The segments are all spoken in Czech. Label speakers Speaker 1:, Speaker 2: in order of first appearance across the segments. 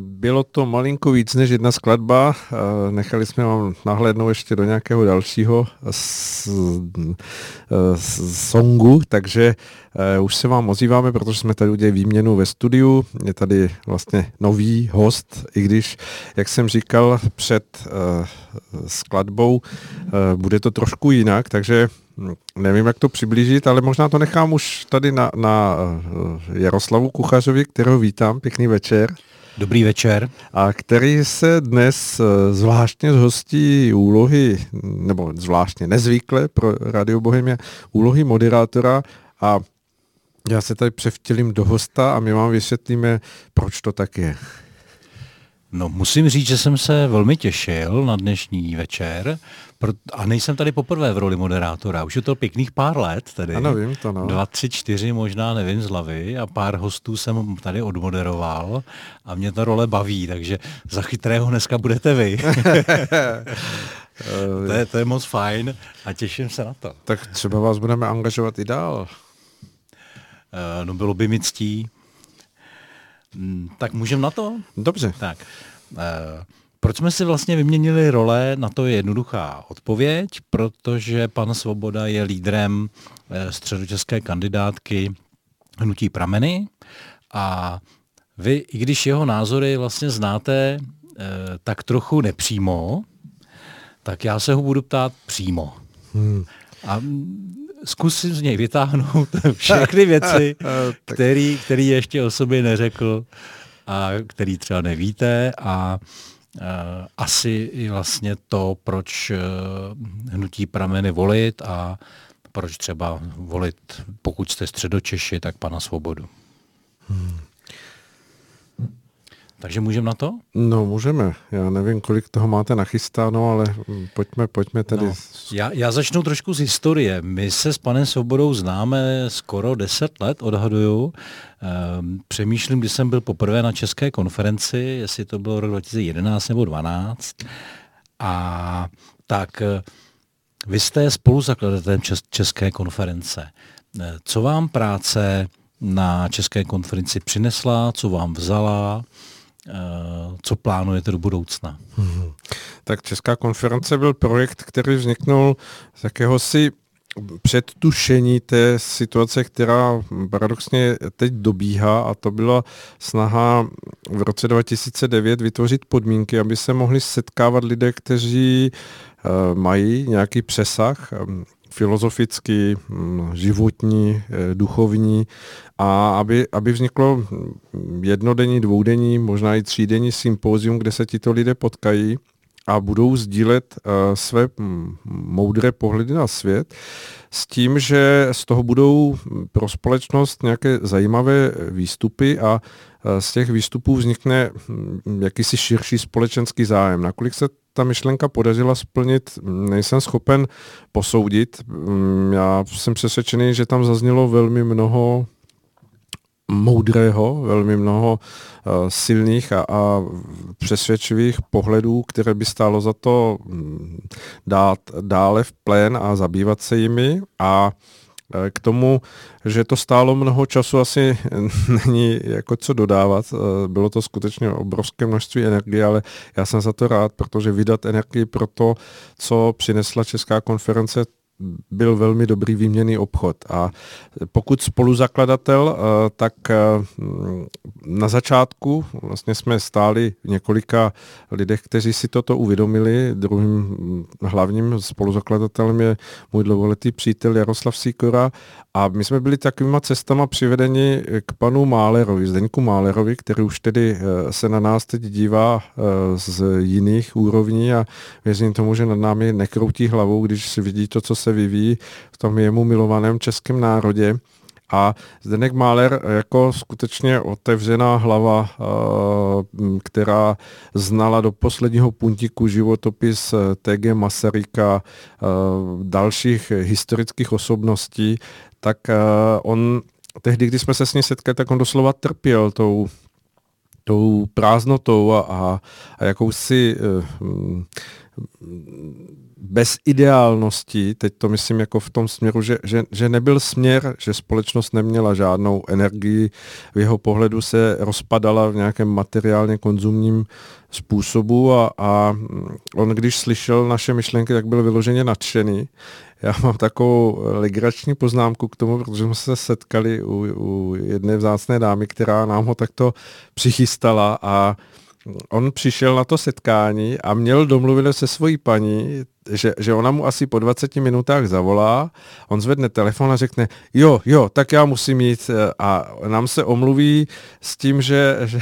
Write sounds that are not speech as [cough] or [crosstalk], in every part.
Speaker 1: Bylo to malinko víc než jedna skladba. Nechali jsme vám nahlédnout ještě do nějakého dalšího songu, takže uh, už se vám ozýváme, protože jsme tady udělali výměnu ve studiu. Je tady vlastně nový host, i když, jak jsem říkal před uh, skladbou, uh, bude to trošku jinak, takže nevím, jak to přiblížit, ale možná to nechám už tady na, na Jaroslavu Kuchařovi, kterého vítám. Pěkný večer.
Speaker 2: Dobrý večer.
Speaker 1: A který se dnes eh, zvláštně zhostí úlohy, nebo zvláštně nezvykle pro Radio Bohemia, úlohy moderátora a já se tady převtělím do hosta a my vám vysvětlíme, proč to tak je.
Speaker 2: No, musím říct, že jsem se velmi těšil na dnešní večer a nejsem tady poprvé v roli moderátora. Už je to pěkných pár let tedy.
Speaker 1: Ano, vím to, no.
Speaker 2: Dva, tři, čtyři, možná nevím z hlavy a pár hostů jsem tady odmoderoval a mě ta role baví, takže za chytrého dneska budete vy. [laughs] to, je, to je moc fajn a těším se na to.
Speaker 1: Tak třeba vás budeme angažovat i dál.
Speaker 2: Uh, no bylo by mi ctí. Mm, tak můžeme na to?
Speaker 1: Dobře.
Speaker 2: Tak. Uh, proč jsme si vlastně vyměnili role, na to je jednoduchá odpověď, protože pan Svoboda je lídrem uh, středočeské kandidátky Hnutí prameny a vy, i když jeho názory vlastně znáte uh, tak trochu nepřímo, tak já se ho budu ptát přímo. Hmm. A zkusím z něj vytáhnout [laughs] [laughs] všechny věci, [laughs] který, který ještě o sobě neřekl a který třeba nevíte a uh, asi i vlastně to, proč uh, hnutí prameny volit a proč třeba volit, pokud jste středočeši, tak pana Svobodu. Hmm. Takže můžeme na to?
Speaker 1: No, můžeme. Já nevím, kolik toho máte nachystáno, ale pojďme, pojďme tedy. No,
Speaker 2: já, já začnu trošku z historie. My se s panem Svobodou známe skoro 10 let, odhaduju. Ehm, přemýšlím, když jsem byl poprvé na české konferenci, jestli to bylo rok 2011 nebo 2012. A tak eh, vy jste spoluzakladatelem České konference. Eh, co vám práce na České konferenci přinesla, co vám vzala, co plánujete do budoucna? Hmm.
Speaker 1: Tak Česká konference byl projekt, který vzniknul z jakéhosi předtušení té situace, která paradoxně teď dobíhá a to byla snaha v roce 2009 vytvořit podmínky, aby se mohli setkávat lidé, kteří eh, mají nějaký přesah filozofický, mm, životní, eh, duchovní a aby, aby vzniklo jednodenní, dvoudenní, možná i třídenní sympózium, kde se tito lidé potkají a budou sdílet uh, své mm, moudré pohledy na svět s tím, že z toho budou pro společnost nějaké zajímavé výstupy a z těch výstupů vznikne um, jakýsi širší společenský zájem. Nakolik se ta myšlenka podařila splnit, nejsem schopen posoudit. Mm, já jsem přesvědčený, že tam zaznělo velmi mnoho moudrého, velmi mnoho uh, silných a, a přesvědčivých pohledů, které by stálo za to um, dát dále v plén a zabývat se jimi a Eh, k tomu, že to stálo mnoho času, asi [laughs] není jako co dodávat. Eh, bylo to skutečně obrovské množství energie, ale já jsem za to rád, protože vydat energii pro to, co přinesla Česká konference, byl velmi dobrý výměný obchod. A pokud spoluzakladatel, eh, tak eh, na začátku vlastně jsme stáli několika lidech, kteří si toto uvědomili. Druhým hm, hlavním spoluzakladatelem je můj dlouholetý přítel Jaroslav Sikora a my jsme byli takovýma cestama přivedeni k panu Málerovi, Zdeňku Málerovi, který už tedy eh, se na nás teď dívá z jiných úrovní a věřím tomu, že nad námi nekroutí hlavou, když si vidí to, co se vyvíjí v tom jemu milovaném českém národě. A Zdenek Máler jako skutečně otevřená hlava, eh, která znala do posledního puntíku životopis eh, TG Masaryka, dalších historických osobností, tak on tehdy, když jsme se s ní setkali, tak on doslova trpěl tou tou prázdnotou a, a, a jakousi uh, bez ideálnosti, teď to myslím jako v tom směru, že, že, že nebyl směr, že společnost neměla žádnou energii, v jeho pohledu se rozpadala v nějakém materiálně konzumním způsobu a, a on, když slyšel naše myšlenky, tak byl vyloženě nadšený. Já mám takovou legrační poznámku k tomu, protože jsme se setkali u, u jedné vzácné dámy, která nám ho takto přichystala a on přišel na to setkání a měl domluvit se svojí paní, že, že ona mu asi po 20 minutách zavolá, on zvedne telefon a řekne, jo, jo, tak já musím jít eh, a nám se omluví s tím, že, že,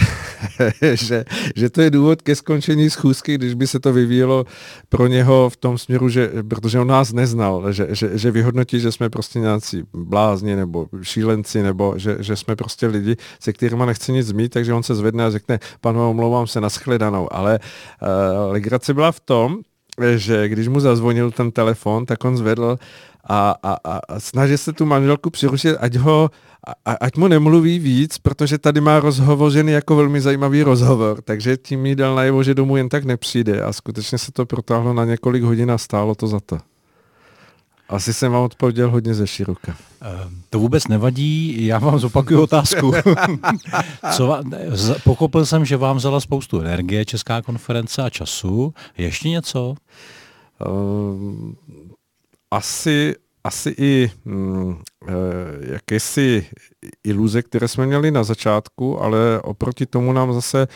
Speaker 1: [laughs] že, že to je důvod ke skončení schůzky, když by se to vyvíjelo pro něho v tom směru, že, protože on nás neznal, že, že, že vyhodnotí, že jsme prostě nějací blázni nebo šílenci, nebo že, že jsme prostě lidi, se kterými nechce nic mít, takže on se zvedne a řekne, panu, omlouvám se, nashledanou. Ale uh, legrace byla v tom, že když mu zazvonil ten telefon, tak on zvedl a, a, a, snažil se tu manželku přirušit, ať ho, a, ať mu nemluví víc, protože tady má rozhovořený jako velmi zajímavý rozhovor, takže tím mi dal najevo, že domů jen tak nepřijde a skutečně se to protáhlo na několik hodin a stálo to za to. Asi jsem vám odpověděl hodně ze široka.
Speaker 2: Ehm, to vůbec nevadí, já vám zopakuju otázku. [laughs] Co vám, pochopil jsem, že vám vzala spoustu energie Česká konference a času. Ještě něco? Uh,
Speaker 1: asi, asi i mm, eh, jakési iluze, které jsme měli na začátku, ale oproti tomu nám zase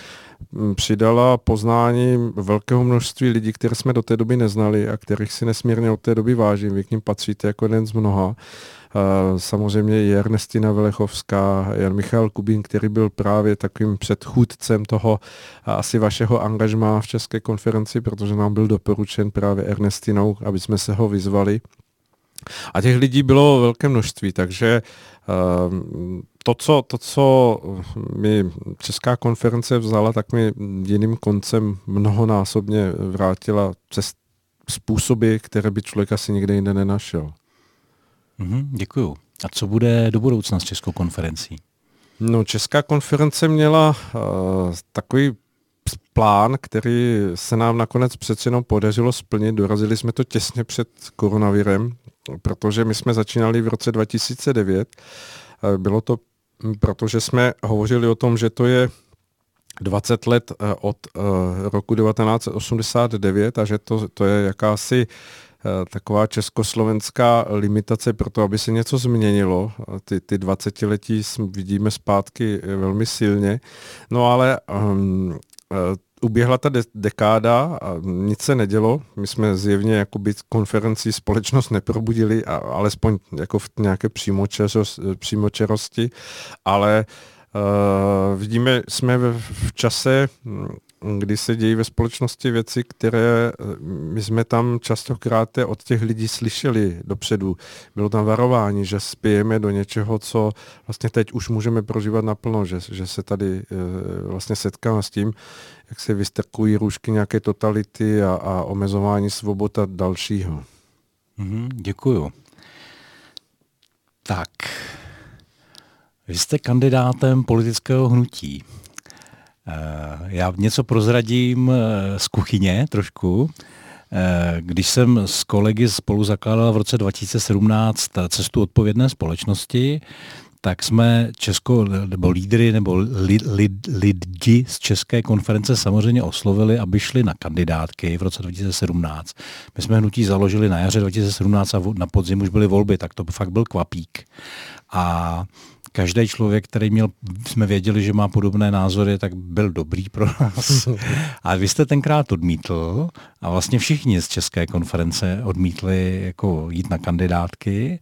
Speaker 1: přidala poznání velkého množství lidí, které jsme do té doby neznali a kterých si nesmírně od té doby vážím. Vy k ním patříte jako jeden z mnoha. Samozřejmě i Ernestina Velechovská, Jan Michal Kubín, který byl právě takovým předchůdcem toho asi vašeho angažmá v České konferenci, protože nám byl doporučen právě Ernestinou, aby jsme se ho vyzvali. A těch lidí bylo velké množství, takže ehm, to, co, to, co mi Česká konference vzala, tak mi jiným koncem mnohonásobně vrátila přes způsoby, které by člověk asi nikde jinde nenašel.
Speaker 2: Mm-hmm, děkuju. A co bude do budoucna s Českou konferencí?
Speaker 1: No, Česká konference měla uh, takový plán, který se nám nakonec přece jenom podařilo splnit. Dorazili jsme to těsně před koronavirem, protože my jsme začínali v roce 2009. Uh, bylo to, protože jsme hovořili o tom, že to je 20 let uh, od uh, roku 1989 a že to, to je jakási Eh, taková československá limitace pro to, aby se něco změnilo. Ty, ty 20 letí vidíme zpátky eh, velmi silně. No ale um, uběhla ta de- dekáda a nic se nedělo. My jsme zjevně jako být konferencí společnost neprobudili, a, alespoň jako v nějaké přímočerosti, ale uh, vidíme, jsme v, v čase, kdy se dějí ve společnosti věci, které eh, my jsme tam častokrát od těch lidí slyšeli dopředu. Bylo tam varování, že spějeme do něčeho, co vlastně teď už můžeme prožívat naplno, že, že se tady eh, vlastně setkáme s tím, jak se vystrkují růžky nějaké totality a, a omezování svobod a dalšího.
Speaker 2: Mm, děkuju. Tak, vy jste kandidátem politického hnutí. Eh, já něco prozradím eh, z kuchyně trošku. Eh, když jsem s kolegy spolu zakládal v roce 2017 cestu odpovědné společnosti, tak jsme Česko, nebo lídry, nebo lid, lid, lidi z České konference samozřejmě oslovili, aby šli na kandidátky v roce 2017. My jsme hnutí založili na jaře 2017 a na podzim už byly volby, tak to fakt byl kvapík. A každý člověk, který měl, jsme věděli, že má podobné názory, tak byl dobrý pro nás. [laughs] A vy jste tenkrát odmítl a vlastně všichni z České konference odmítli jako jít na kandidátky.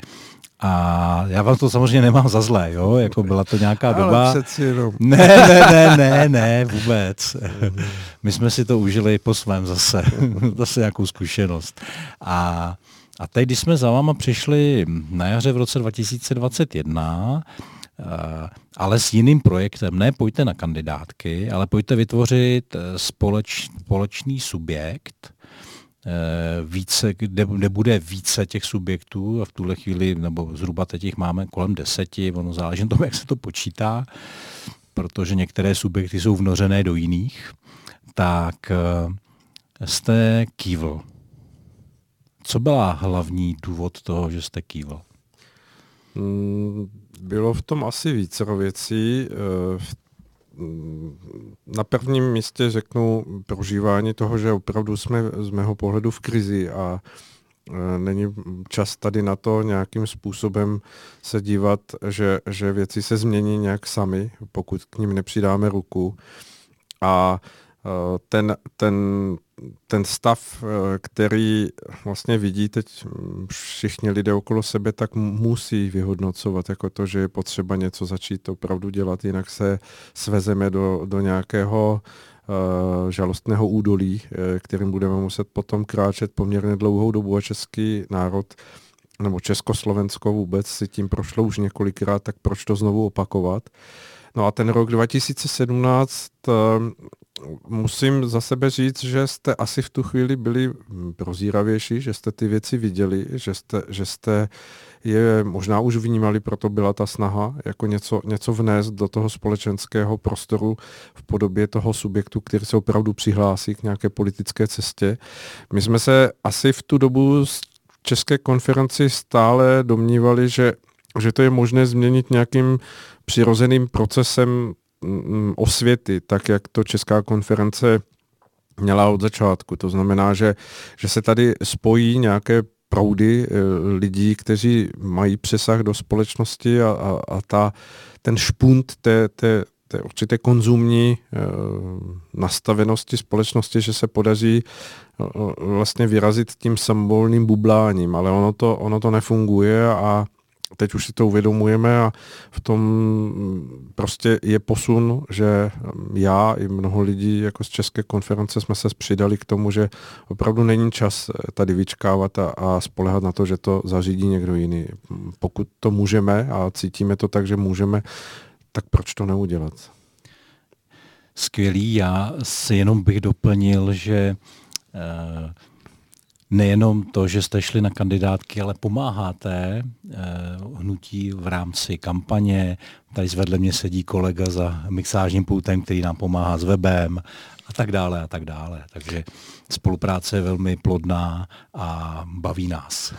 Speaker 2: A já vám to samozřejmě nemám za zlé, jo? jako byla to nějaká doba.
Speaker 1: Ale jenom.
Speaker 2: Ne, ne, ne, ne, ne, vůbec. [laughs] My jsme si to užili po svém zase, [laughs] zase nějakou zkušenost. A a teď, když jsme za váma přišli na jaře v roce 2021, Eh, ale s jiným projektem. Ne pojďte na kandidátky, ale pojďte vytvořit eh, společ, společný subjekt, více, kde, kde bude více těch subjektů a v tuhle chvíli, nebo zhruba teď jich máme kolem deseti, ono záleží na tom, jak se to počítá, protože některé subjekty jsou vnořené do jiných, tak jste kývl. Co byla hlavní důvod toho, že jste kývl?
Speaker 1: Mm, bylo v tom asi více věcí. Na prvním místě řeknu prožívání toho, že opravdu jsme z mého pohledu v krizi a e, není čas tady na to nějakým způsobem se dívat, že, že věci se změní nějak sami, pokud k ním nepřidáme ruku. A ten, ten, ten stav, e, který vlastně vidí teď všichni lidé okolo sebe, tak musí vyhodnocovat jako to, že je potřeba něco začít opravdu dělat, jinak se svezeme do, do nějakého uh, žalostného údolí, kterým budeme muset potom kráčet poměrně dlouhou dobu a český národ nebo Československo vůbec si tím prošlo už několikrát, tak proč to znovu opakovat? No a ten rok 2017 musím za sebe říct, že jste asi v tu chvíli byli prozíravější, že jste ty věci viděli, že jste, že jste je možná už vnímali, proto byla ta snaha jako něco, něco vnést do toho společenského prostoru v podobě toho subjektu, který se opravdu přihlásí k nějaké politické cestě. My jsme se asi v tu dobu z České konferenci stále domnívali, že, že to je možné změnit nějakým přirozeným procesem osvěty, tak jak to Česká konference měla od začátku. To znamená, že, že se tady spojí nějaké proudy eh, lidí, kteří mají přesah do společnosti a, a, a ta, ten špunt té, té, té určité konzumní e, nastavenosti společnosti, že se podaří e, vlastně vyrazit tím sambolným bubláním, ale ono to, ono to nefunguje a teď už si to uvědomujeme a v tom prostě je posun, že já i mnoho lidí jako z České konference jsme se přidali k tomu, že opravdu není čas tady vyčkávat a, a spolehat na to, že to zařídí někdo jiný. Pokud to můžeme a cítíme to tak, že můžeme, tak proč to neudělat?
Speaker 2: Skvělý, já si jenom bych doplnil, že uh, nejenom to, že jste šli na kandidátky, ale pomáháte eh, hnutí v rámci kampaně. Tady zvedle mě sedí kolega za mixážním pultem, který nám pomáhá s webem a tak dále a tak dále. Takže spolupráce je velmi plodná a baví nás.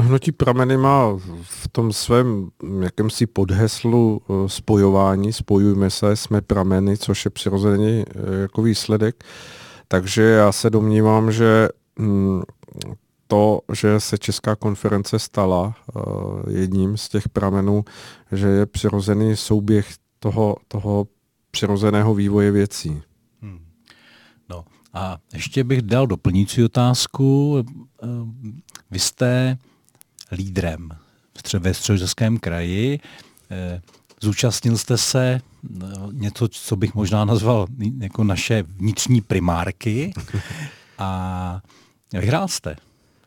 Speaker 1: Hnutí prameny má v tom svém jakémsi podheslu eh, spojování, spojujme se, jsme prameny, což je přirozený eh, jako výsledek. Takže já se domnívám, že to, že se Česká konference stala uh, jedním z těch pramenů, že je přirozený souběh toho, toho přirozeného vývoje věcí. Hmm.
Speaker 2: No a ještě bych dal doplňující otázku. Eh, vy jste lídrem ve středočeském kraji. Eh, zúčastnil jste se něco, co bych možná nazval jako naše vnitřní primárky. [laughs] A Vyhrál jste.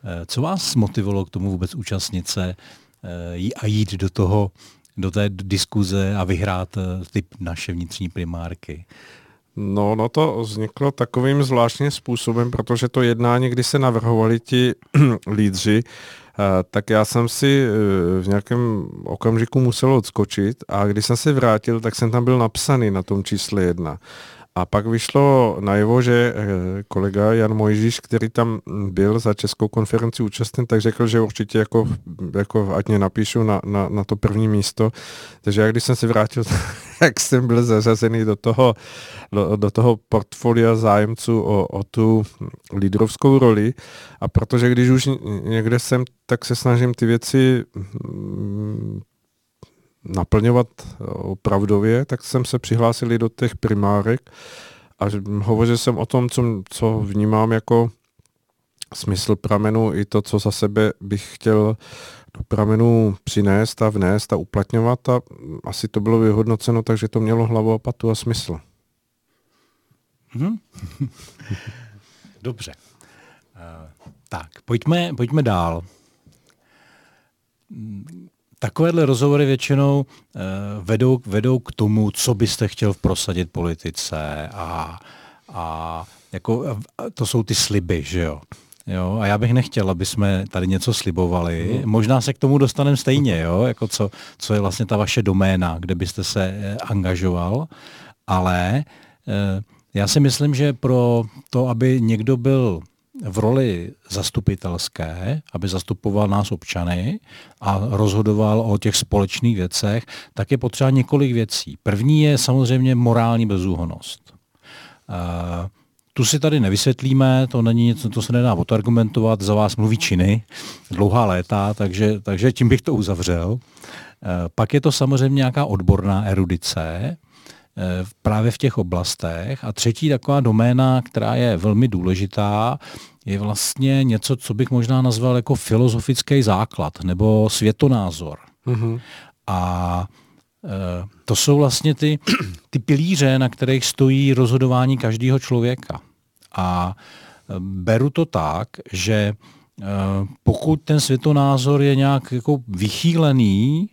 Speaker 2: Eh, co vás motivovalo k tomu vůbec účastnit se eh, a jít do toho, do té diskuze a vyhrát eh, ty naše vnitřní primárky?
Speaker 1: No, no to vzniklo takovým zvláštním způsobem, protože to jednání, kdy se navrhovali ti [clears throat] lídři, tak já jsem si v nějakém okamžiku musel odskočit a když jsem se vrátil, tak jsem tam byl napsaný na tom čísle jedna. A pak vyšlo najevo, že eh, kolega Jan Mojžíš, který tam byl za Českou konferenci účastný, tak řekl, že určitě jako, jako ať mě napíšu na, na, na to první místo. Takže já když jsem se vrátil, [laughs] tak jsem byl zařazený do toho, do, do toho portfolia zájemců o, o tu lídrovskou roli. A protože když už někde jsem, tak se snažím ty věci mm, naplňovat eh, opravdově, tak jsem se přihlásil do těch primárek a hovořil jsem o tom, co, co vnímám jako smysl pramenu i to, co za sebe bych chtěl do pramenu přinést a vnést a uplatňovat a asi to bylo vyhodnoceno, takže to mělo hlavu a patu a smysl.
Speaker 2: Hmm. [laughs] Dobře. Uh, tak, pojďme, pojďme dál Takovéhle rozhovory většinou uh, vedou, vedou k tomu, co byste chtěl prosadit politice a, a jako, to jsou ty sliby, že jo. Jo, a já bych nechtěl, aby jsme tady něco slibovali. Hmm. Možná se k tomu dostaneme stejně, jo, jako co, co je vlastně ta vaše doména, kde byste se eh, angažoval. Ale eh, já si myslím, že pro to, aby někdo byl v roli zastupitelské, aby zastupoval nás občany a rozhodoval o těch společných věcech, tak je potřeba několik věcí. První je samozřejmě morální bezúhonost. Uh, tu si tady nevysvětlíme, to není něco, to se nedá odargumentovat, za vás mluví činy, dlouhá léta, takže, takže tím bych to uzavřel. Uh, pak je to samozřejmě nějaká odborná erudice, právě v těch oblastech. A třetí taková doména, která je velmi důležitá, je vlastně něco, co bych možná nazval jako filozofický základ nebo světonázor. Mm-hmm. A e, to jsou vlastně ty, [clears throat] ty pilíře, na kterých stojí rozhodování každého člověka. A e, beru to tak, že e, pokud ten světonázor je nějak jako vychýlený,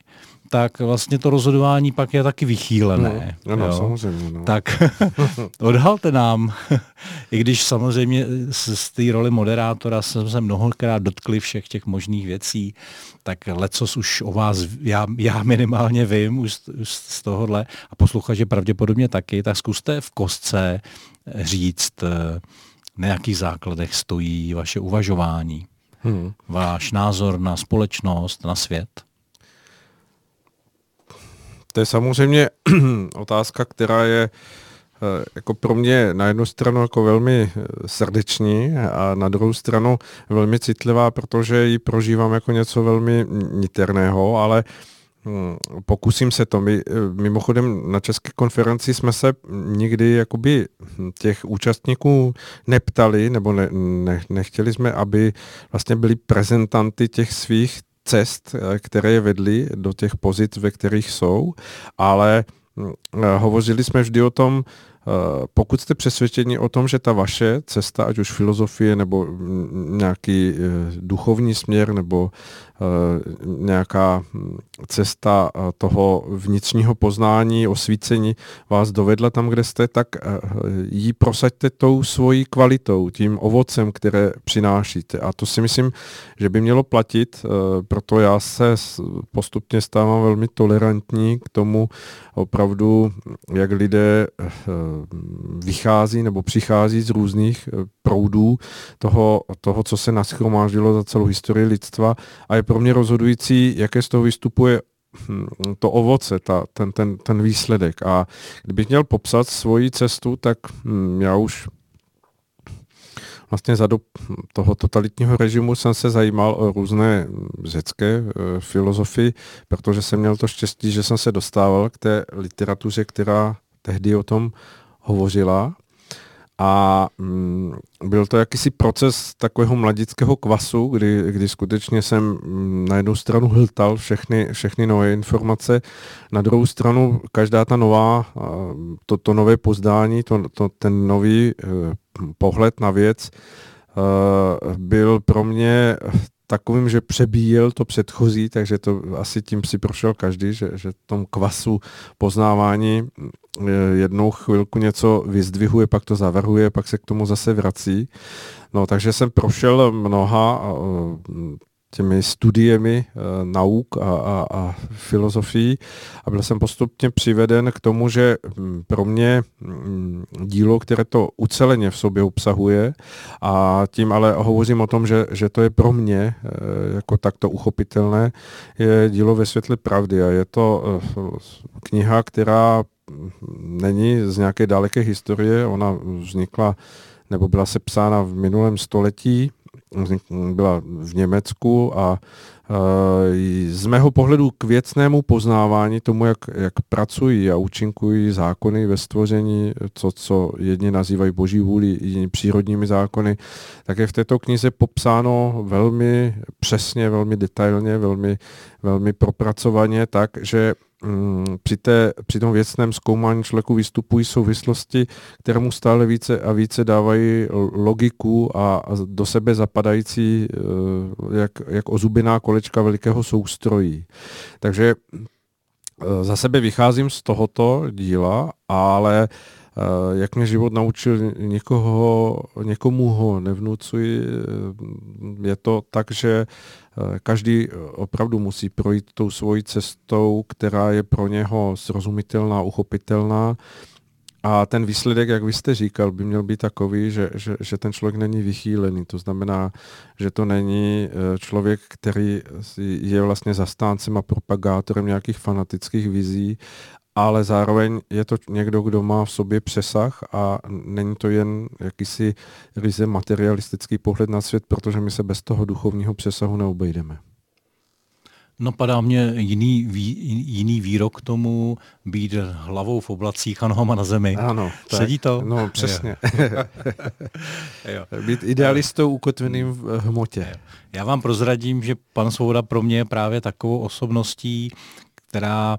Speaker 2: tak vlastně to rozhodování pak je taky vychýlené.
Speaker 1: No, ano, jo? samozřejmě. No.
Speaker 2: Tak [laughs] odhalte nám, [laughs] i když samozřejmě z, z té roli moderátora jsem se mnohokrát dotkli všech těch možných věcí, tak lecos už o vás, já, já minimálně vím už, už z tohohle a posluchači pravděpodobně taky, tak zkuste v kostce říct, eh, na jakých základech stojí vaše uvažování, hmm. váš názor na společnost, na svět.
Speaker 1: To je samozřejmě [clears throat] otázka, která je eh, jako pro mě na jednu stranu jako velmi eh, srdeční a na druhou stranu velmi citlivá, protože ji prožívám jako něco velmi niterného, ale hm, pokusím se to. My, eh, mimochodem na České konferenci jsme se nikdy jakoby těch účastníků neptali, nebo ne, ne, nechtěli jsme, aby vlastně byli prezentanty těch svých cest, eh, které je vedly do těch pozic, ve kterých jsou, ale eh, hovořili jsme vždy o tom, Eh, pokud jste přesvědčeni o tom, že ta vaše cesta, ať už filozofie nebo nějaký eh, duchovní směr nebo nějaká hm, cesta toho vnitřního poznání, osvícení vás dovedla tam, kde jste, tak ji prosaďte tou svojí kvalitou, tím ovocem, které přinášíte. A to si myslím, že by mělo platit, proto já se postupně stávám velmi tolerantní k tomu opravdu, jak lidé vychází nebo přichází z různých eh, proudů toho, toho, co se naschromáždilo za celou historii lidstva a je pro mě rozhodující, jaké z toho vystupuje hm, to ovoce, ta, ten, ten, ten výsledek. A kdybych měl popsat svoji cestu, tak hm, já už vlastně za dob toho totalitního režimu jsem se zajímal o různé řecké e, filozofii, protože jsem měl to štěstí, že jsem se dostával k té literatuře, která tehdy o tom hovořila a mm, byl to jakýsi proces takového mladického kvasu, kdy, kdy skutečně jsem mm, na jednu stranu hltal všechny, všechny nové informace, na druhou stranu každá ta nová, to, to nové pozdání, to, to, ten nový eh, pohled na věc eh, byl pro mě takovým, že přebíjel to předchozí, takže to asi tím si prošel každý, že, že tom kvasu poznávání eh, jednou chvilku něco vyzdvihuje, pak to zavrhuje, pak se k tomu zase vrací. No, takže jsem prošel mnoha eh, těmi studiemi e, nauk a, a, a filozofií. A byl jsem postupně přiveden k tomu, že mm, pro mě mm, dílo, které to uceleně v sobě obsahuje a tím ale hovořím o tom, že, že to je pro mě e, jako takto uchopitelné, je dílo ve světle pravdy. A je to e, kniha, která mm, není z nějaké daleké historie, ona vznikla nebo byla sepsána v minulém století, byla v Německu a z mého pohledu k věcnému poznávání tomu, jak, jak pracují a účinkují zákony ve stvoření, co, co jedni nazývají boží vůli, jiní přírodními zákony, tak je v této knize popsáno velmi přesně, velmi detailně, velmi, velmi propracovaně, tak, že při, té, při tom věcném zkoumání člověku vystupují souvislosti, které mu stále více a více dávají logiku a, do sebe zapadající eh, jak, jak ozubená kolečka velikého soustrojí. Takže eh, za sebe vycházím z tohoto díla, ale jak mě život naučil, někoho, někomu ho nevnucuji. Je to tak, že každý opravdu musí projít tou svojí cestou, která je pro něho srozumitelná, uchopitelná. A ten výsledek, jak vy jste říkal, by měl být takový, že, že, že ten člověk není vychýlený. To znamená, že to není eh, člověk, který je vlastně zastáncem a propagátorem nějakých fanatických vizí, ale zároveň je to někdo, kdo má v sobě přesah a není to jen jakýsi ryze materialistický pohled na svět, protože my se bez toho duchovního přesahu neobejdeme.
Speaker 2: Napadá mě jiný, ví, jiný výrok k tomu, být hlavou v oblacích a nohama na zemi.
Speaker 1: Ano.
Speaker 2: Tak, Sedí to?
Speaker 1: No, přesně. jo. [laughs] být idealistou ukotveným v hmotě.
Speaker 2: Já vám prozradím, že pan Svoboda pro mě je právě takovou osobností, která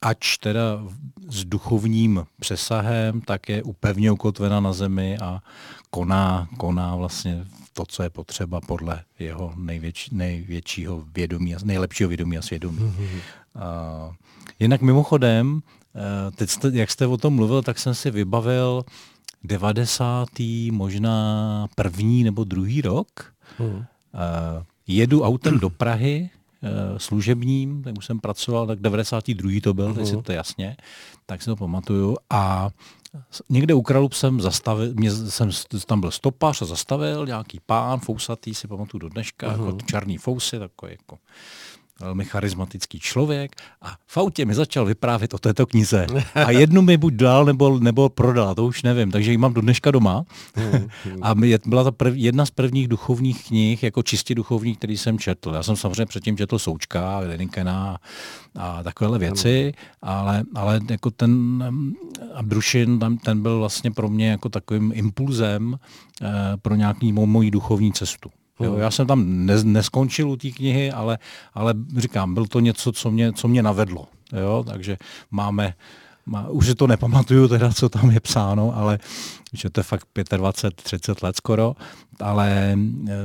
Speaker 2: ač teda s duchovním přesahem, tak je upevně ukotvena na zemi a koná, koná vlastně to, co je potřeba podle jeho největší, největšího vědomí, nejlepšího vědomí a svědomí. Mm-hmm. A, jinak mimochodem, eh, teď jste, jak jste o tom mluvil, tak jsem si vybavil 90. možná první nebo druhý rok. Mm. Jedu autem do Prahy, eh, služebním, tak už jsem pracoval, tak 92. to byl, uh-huh. teď si to jasně, tak si to pamatuju. A Někde u Kralup jsem zastavil, mě, jsem, tam byl stopař a zastavil nějaký pán, fousatý, si pamatuju do dneška, uh-huh. jako černý fousy, takový jako velmi charismatický člověk a v autě mi začal vyprávět o této knize. A jednu mi buď dal, nebo, nebo prodal, to už nevím, takže ji mám do dneška doma. A byla to prv, jedna z prvních duchovních knih, jako čistě duchovních, který jsem četl. Já jsem samozřejmě předtím četl Součka, Leninkena a takovéhle věci, ale, ale jako ten Abrušin, ten, ten byl vlastně pro mě jako takovým impulzem eh, pro nějaký mojí duchovní cestu. Jo, já jsem tam ne, neskončil u té knihy, ale, ale říkám, byl to něco, co mě, co mě navedlo. Jo, takže máme, má, už si to nepamatuju teda, co tam je psáno, ale že to je fakt 25-30 let skoro, ale e,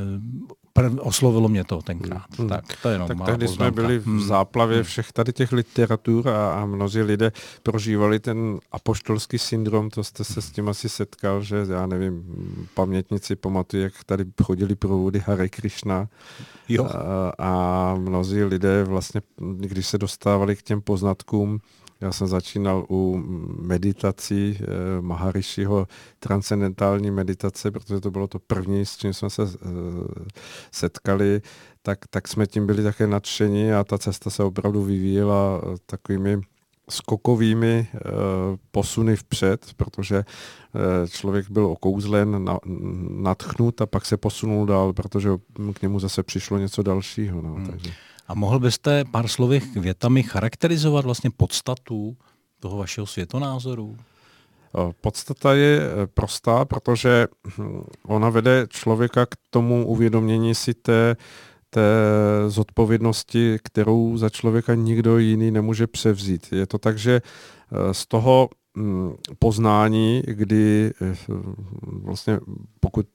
Speaker 2: oslovilo mě to tenkrát. Hmm. Tak to je jenom
Speaker 1: tak tehdy poznámka. jsme byli v hmm. záplavě hmm. všech tady těch literatur a, a mnozí lidé prožívali ten apoštolský syndrom, to jste se s tím asi setkal, že já nevím, pamětníci pamatují, jak tady chodili provody Hare Krishna jo. A, a mnozí lidé vlastně, když se dostávali k těm poznatkům, já jsem začínal u meditací eh, Maharishiho transcendentální meditace, protože to bylo to první, s čím jsme se eh, setkali, tak, tak jsme tím byli také nadšení a ta cesta se opravdu vyvíjela eh, takovými skokovými eh, posuny vpřed, protože eh, člověk byl okouzlen, na, natchnut a pak se posunul dál, protože k němu zase přišlo něco dalšího. No, hmm. takže.
Speaker 2: A mohl byste pár slovy větami charakterizovat vlastně podstatu toho vašeho světonázoru?
Speaker 1: Podstata je eh, prostá, protože hm, ona vede člověka k tomu uvědomění si té, té zodpovědnosti, kterou za člověka nikdo jiný nemůže převzít. Je to tak, že eh, z toho hm, poznání, kdy eh, vlastně pokud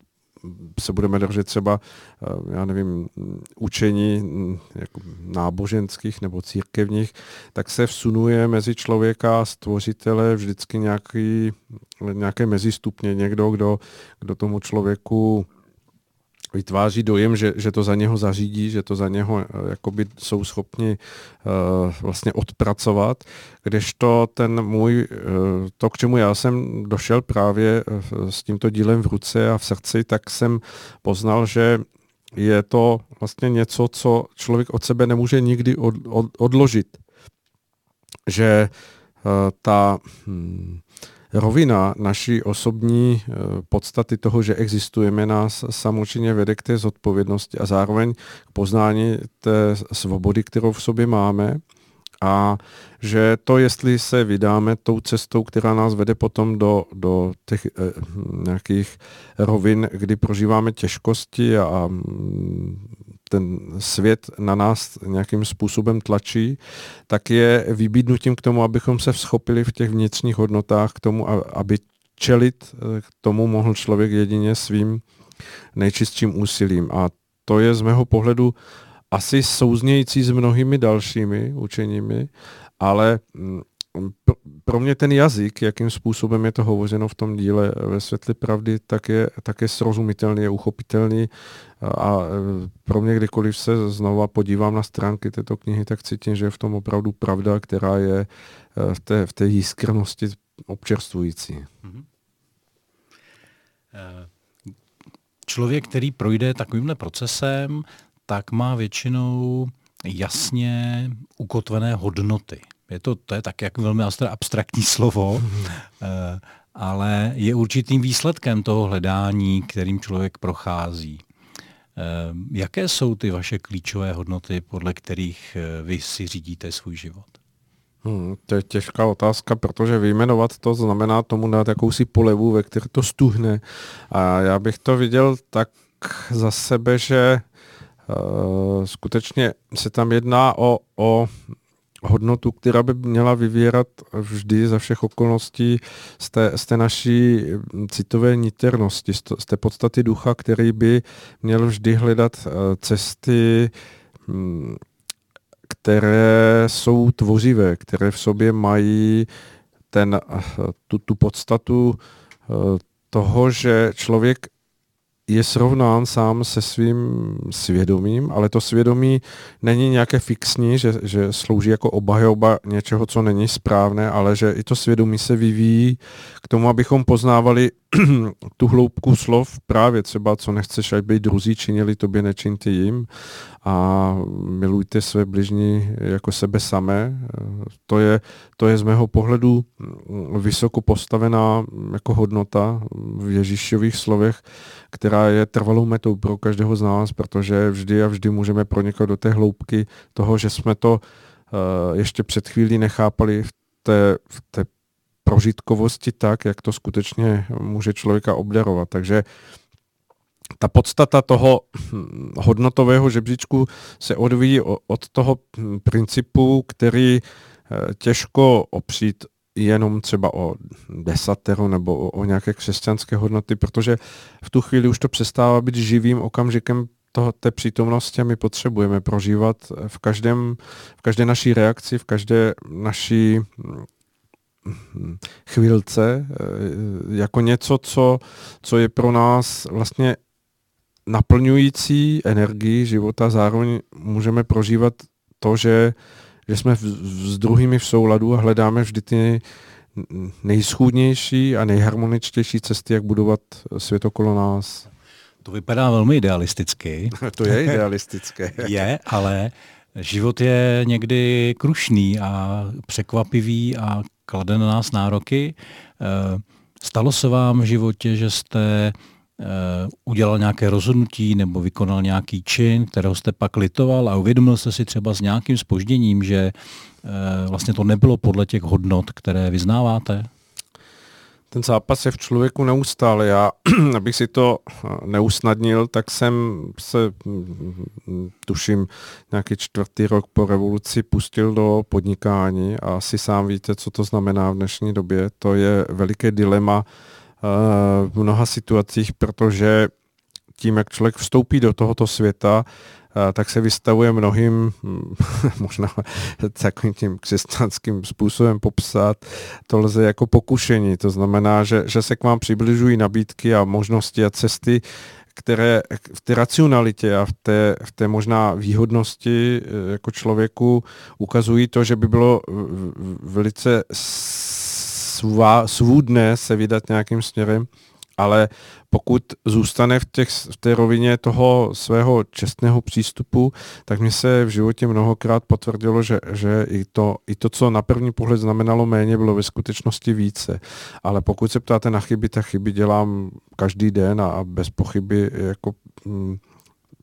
Speaker 1: se budeme držet třeba, eh, já nevím, učení hm, jako náboženských nebo církevních, tak se vsunuje mezi člověka a stvořitele vždycky nějaký, nějaké mezistupně. Někdo, kdo, kdo tomu člověku vytváří dojem, že, že to za něho zařídí, že to za něho uh, jakoby jsou schopni uh, vlastně odpracovat, kdežto ten můj, uh, to, k čemu já jsem došel právě uh, s tímto dílem v ruce a v srdci, tak jsem poznal, že je to vlastně něco, co člověk od sebe nemůže nikdy od, od, odložit. Že uh, ta... Hmm, rovina naší osobní eh, podstaty toho, že existujeme, nás samozřejmě vede k té zodpovědnosti a zároveň k poznání té svobody, kterou v sobě máme. A že to, jestli se vydáme tou cestou, která nás vede potom do, do těch eh, nějakých rovin, kdy prožíváme těžkosti a, a ten svět na nás nějakým způsobem tlačí, tak je vybídnutím k tomu, abychom se vzchopili v těch vnitřních hodnotách, k tomu, aby čelit eh, k tomu mohl člověk jedině svým nejčistším úsilím. A to je z mého pohledu asi souznějící s mnohými dalšími učeními, ale pro mě ten jazyk, jakým způsobem je to hovořeno v tom díle ve světle pravdy, tak je, tak je srozumitelný, je uchopitelný a pro mě kdykoliv se znova podívám na stránky této knihy, tak cítím, že je v tom opravdu pravda, která je e, v té, v té jiskrnosti občerstvující. Mm-hmm.
Speaker 2: Člověk, který projde takovýmhle procesem, tak má většinou jasně ukotvené hodnoty. Je to, to je tak jak velmi abstraktní slovo, eh, ale je určitým výsledkem toho hledání, kterým člověk prochází. Eh, jaké jsou ty vaše klíčové hodnoty, podle kterých eh, vy si řídíte svůj život?
Speaker 1: Hmm, to je těžká otázka, protože vyjmenovat to znamená tomu dát jakousi polevu, ve které to stuhne. A já bych to viděl tak za sebe, že uh, skutečně se tam jedná o, o hodnotu, která by měla vyvírat vždy za všech okolností z té, z té naší citové niternosti, z té podstaty ducha, který by měl vždy hledat uh, cesty um, které jsou tvořivé, které v sobě mají ten, tu, tu podstatu eh, toho, že člověk je srovnán sám se svým svědomím, ale to svědomí není nějaké fixní, že, že slouží jako obhajoba něčeho, co není správné, ale že i to svědomí se vyvíjí k tomu, abychom poznávali [clears throat] tu hloubku slov právě třeba, co nechceš, aby druzí činili tobě, nečin ty jim a milujte své bližní jako sebe samé. To je, to je z mého pohledu vysoko postavená jako hodnota v Ježíšových slovech, která je trvalou metou pro každého z nás, protože vždy a vždy můžeme pronikat do té hloubky toho, že jsme to uh, ještě před chvílí nechápali v té, v té prožitkovosti tak, jak to skutečně může člověka obdarovat. Takže ta podstata toho hm, hodnotového žebříčku se odvíjí od toho hm, principu, který eh, těžko opřít jenom třeba o desatero nebo o, o nějaké křesťanské hodnoty, protože v tu chvíli už to přestává být živým okamžikem toho, té přítomnosti a my potřebujeme prožívat v, každém, v každé naší reakci, v každé naší chvílce eh, jako něco, co, co je pro nás vlastně naplňující energii života, zároveň můžeme prožívat to, že, že jsme v, s druhými v souladu a hledáme vždy ty nejschůdnější a nejharmoničtější cesty, jak budovat svět okolo nás.
Speaker 2: To vypadá velmi idealisticky. [laughs]
Speaker 1: to je idealistické. [laughs]
Speaker 2: je, ale život je někdy krušný a překvapivý a klade na nás nároky. Eh, stalo se vám v životě, že jste Eh, udělal nějaké rozhodnutí nebo vykonal nějaký čin, kterého jste pak litoval a uvědomil jste si třeba s nějakým spožděním, že eh, vlastně to nebylo podle těch hodnot, které vyznáváte?
Speaker 1: Ten zápas je v člověku neustále. Já, [clears throat] abych si to eh, neusnadnil, tak jsem se, mm, tuším, nějaký čtvrtý rok po revoluci pustil do podnikání a asi sám víte, co to znamená v dnešní době. To je veliké dilema, v mnoha situacích, protože tím, jak člověk vstoupí do tohoto světa, tak se vystavuje mnohým, [laughs] možná takovým tím křesťanským způsobem popsat, to lze jako pokušení. To znamená, že, že se k vám přibližují nabídky a možnosti a cesty, které v té racionalitě a v té, v té možná výhodnosti e, jako člověku ukazují to, že by bylo velice svá, svůdné se vydat nějakým směrem, ale pokud zůstane v, těch, v té rovině toho svého čestného přístupu, tak mi se v životě mnohokrát potvrdilo, že, že i, to, i to, co na první pohled znamenalo méně, bylo ve skutečnosti více. Ale pokud se ptáte na chyby, tak chyby dělám každý den a, a bez pochyby jako... Mm,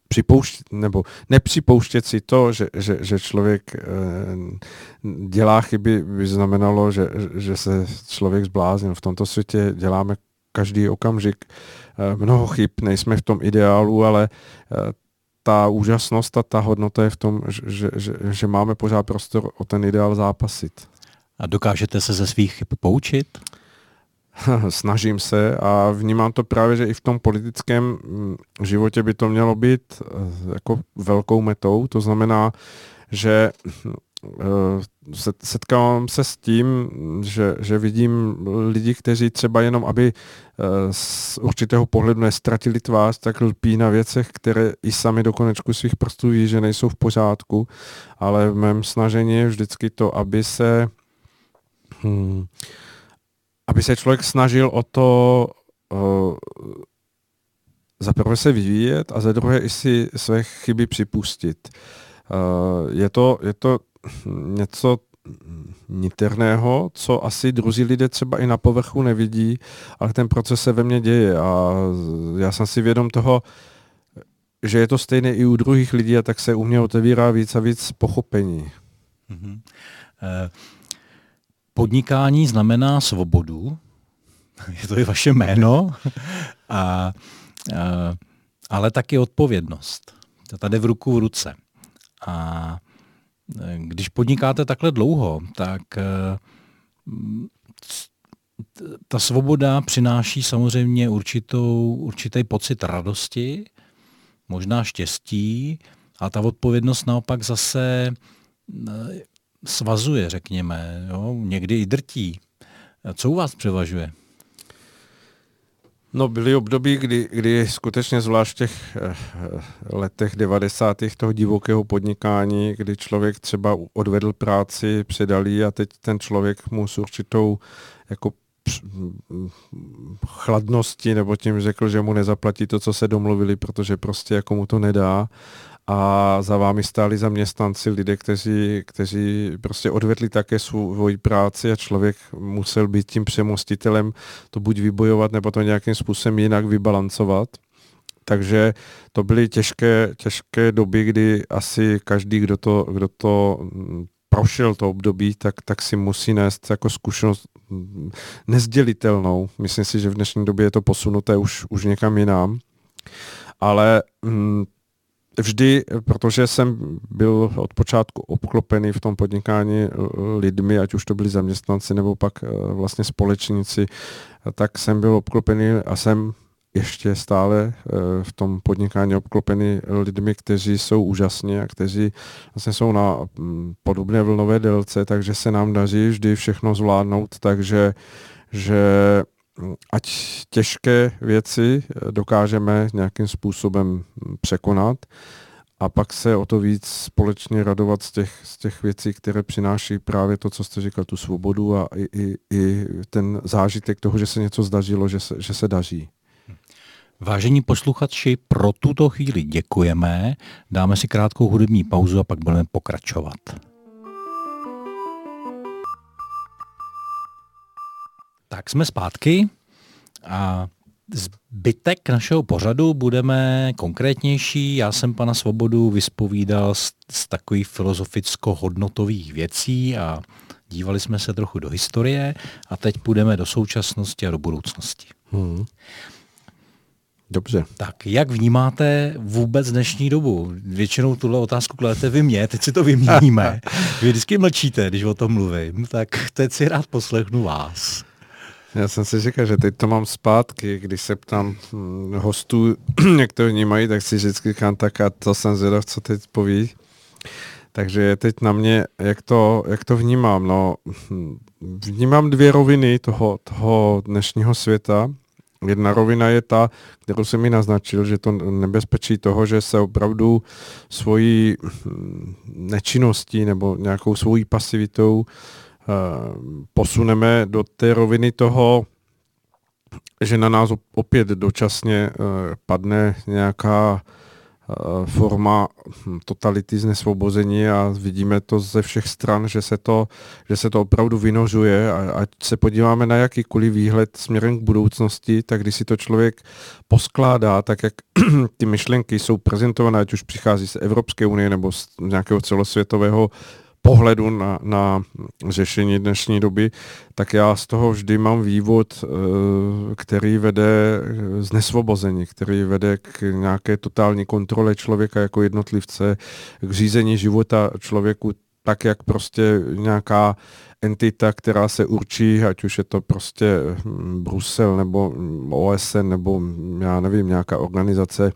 Speaker 1: připouštět, nebo nepřipouštět si to, že, že, že člověk e, dělá chyby, by znamenalo, že, že se člověk zbláznil. V tomto světě děláme každý okamžik e, mnoho chyb, nejsme v tom ideálu, ale e, ta úžasnost a ta hodnota je v tom, že, že, že máme pořád prostor o ten ideál zápasit.
Speaker 2: A dokážete se ze svých chyb poučit? [laughs]
Speaker 1: snažím se a vnímám to právě, že i v tom politickém mm, životě by to mělo být eh, jako velkou metou. To znamená, že setkávám se s tím, že, že vidím lidi, kteří třeba jenom, aby z určitého pohledu nestratili tvář, tak lpí na věcech, které i sami do konečku svých prstů ví, že nejsou v pořádku, ale v mém snažení je vždycky to, aby se hmm, aby se člověk snažil o to uh, za prvé se vyvíjet a za druhé i si své chyby připustit. Uh, je, to, je to něco niterného, co asi druzí lidé třeba i na povrchu nevidí, ale ten proces se ve mně děje a já jsem si vědom toho, že je to stejné i u druhých lidí a tak se u mě otevírá víc a víc pochopení. Mm-hmm.
Speaker 2: Podnikání znamená svobodu, je to i vaše jméno, a, a, ale taky odpovědnost. To tady v ruku v ruce. A když podnikáte takhle dlouho, tak ta svoboda přináší samozřejmě určitou, určitý pocit radosti, možná štěstí, a ta odpovědnost naopak zase svazuje, řekněme, jo? někdy i drtí. Co u vás převažuje?
Speaker 1: No byly období, kdy, kdy skutečně zvlášť v těch eh, letech 90. toho divokého podnikání, kdy člověk třeba odvedl práci, předalí a teď ten člověk mu s určitou jako chladnosti nebo tím řekl, že mu nezaplatí to, co se domluvili, protože prostě jako mu to nedá a za vámi stáli zaměstnanci, lidé, kteří, kteří prostě odvedli také svoji práci a člověk musel být tím přemostitelem, to buď vybojovat, nebo to nějakým způsobem jinak vybalancovat. Takže to byly těžké, těžké doby, kdy asi každý, kdo to, kdo to prošel to období, tak, tak si musí nést jako zkušenost nezdělitelnou. Myslím si, že v dnešní době je to posunuté už, už někam jinam. Ale mm, vždy, protože jsem byl od počátku obklopený v tom podnikání eh, lidmi, ať už to byli zaměstnanci nebo pak eh, vlastně společníci, tak jsem byl obklopený a jsem ještě stále eh, v tom podnikání obklopený lidmi, kteří jsou úžasní a kteří vlastně jsou na mm, podobné vlnové délce, takže se nám daří vždy všechno zvládnout, takže že ať těžké věci eh, dokážeme nějakým způsobem hm, překonat a pak se o to víc společně radovat z těch, z těch věcí, které přináší právě to, co jste říkal, tu svobodu a i, i, i ten zážitek toho, že se něco zdařilo, že se, že se daří.
Speaker 2: Vážení posluchači, pro tuto chvíli děkujeme. Dáme si krátkou hudební pauzu a pak budeme pokračovat. Tak jsme zpátky a zbytek našeho pořadu budeme konkrétnější. Já jsem pana Svobodu vyspovídal z, z takových filozoficko-hodnotových věcí a dívali jsme se trochu do historie a teď půjdeme do současnosti a do budoucnosti. Hmm.
Speaker 1: Dobře.
Speaker 2: Tak jak vnímáte vůbec dnešní dobu? Většinou tuhle otázku kladete vy mě, teď si to vyměníme. Vy [laughs] vždycky mlčíte, když o tom mluvím, tak teď si rád poslechnu vás.
Speaker 1: Já jsem si říkal, že teď to mám zpátky, když se ptám hm, hostů, [clears throat] jak to vnímají, tak si vždycky říkám, tak a to jsem zvědav, co teď poví. Takže je teď na mě, jak to, jak to vnímám. No, hm, vnímám dvě roviny toho, toho dnešního světa. Jedna rovina je ta, kterou jsem mi naznačil, že to nebezpečí toho, že se opravdu svojí hm, nečinností nebo nějakou svojí pasivitou posuneme do té roviny toho, že na nás opět dočasně eh, padne nějaká Eh, forma hm, totality znesvobození a vidíme to ze všech stran, že se to, že se to opravdu vynožuje a ať se podíváme na jakýkoliv výhled směrem k budoucnosti, tak když si to člověk poskládá, tak jak [clears throat] ty myšlenky jsou prezentované, ať už přichází z Evropské unie nebo z nějakého celosvětového pohledu na, na řešení dnešní doby, tak já z toho vždy mám vývod, eh, který vede z nesvobození, který vede k nějaké totální kontrole člověka jako jednotlivce, k řízení života člověku tak, jak prostě nějaká entita, která se určí, ať už je to prostě hm, Brusel nebo OSN nebo já nevím, nějaká organizace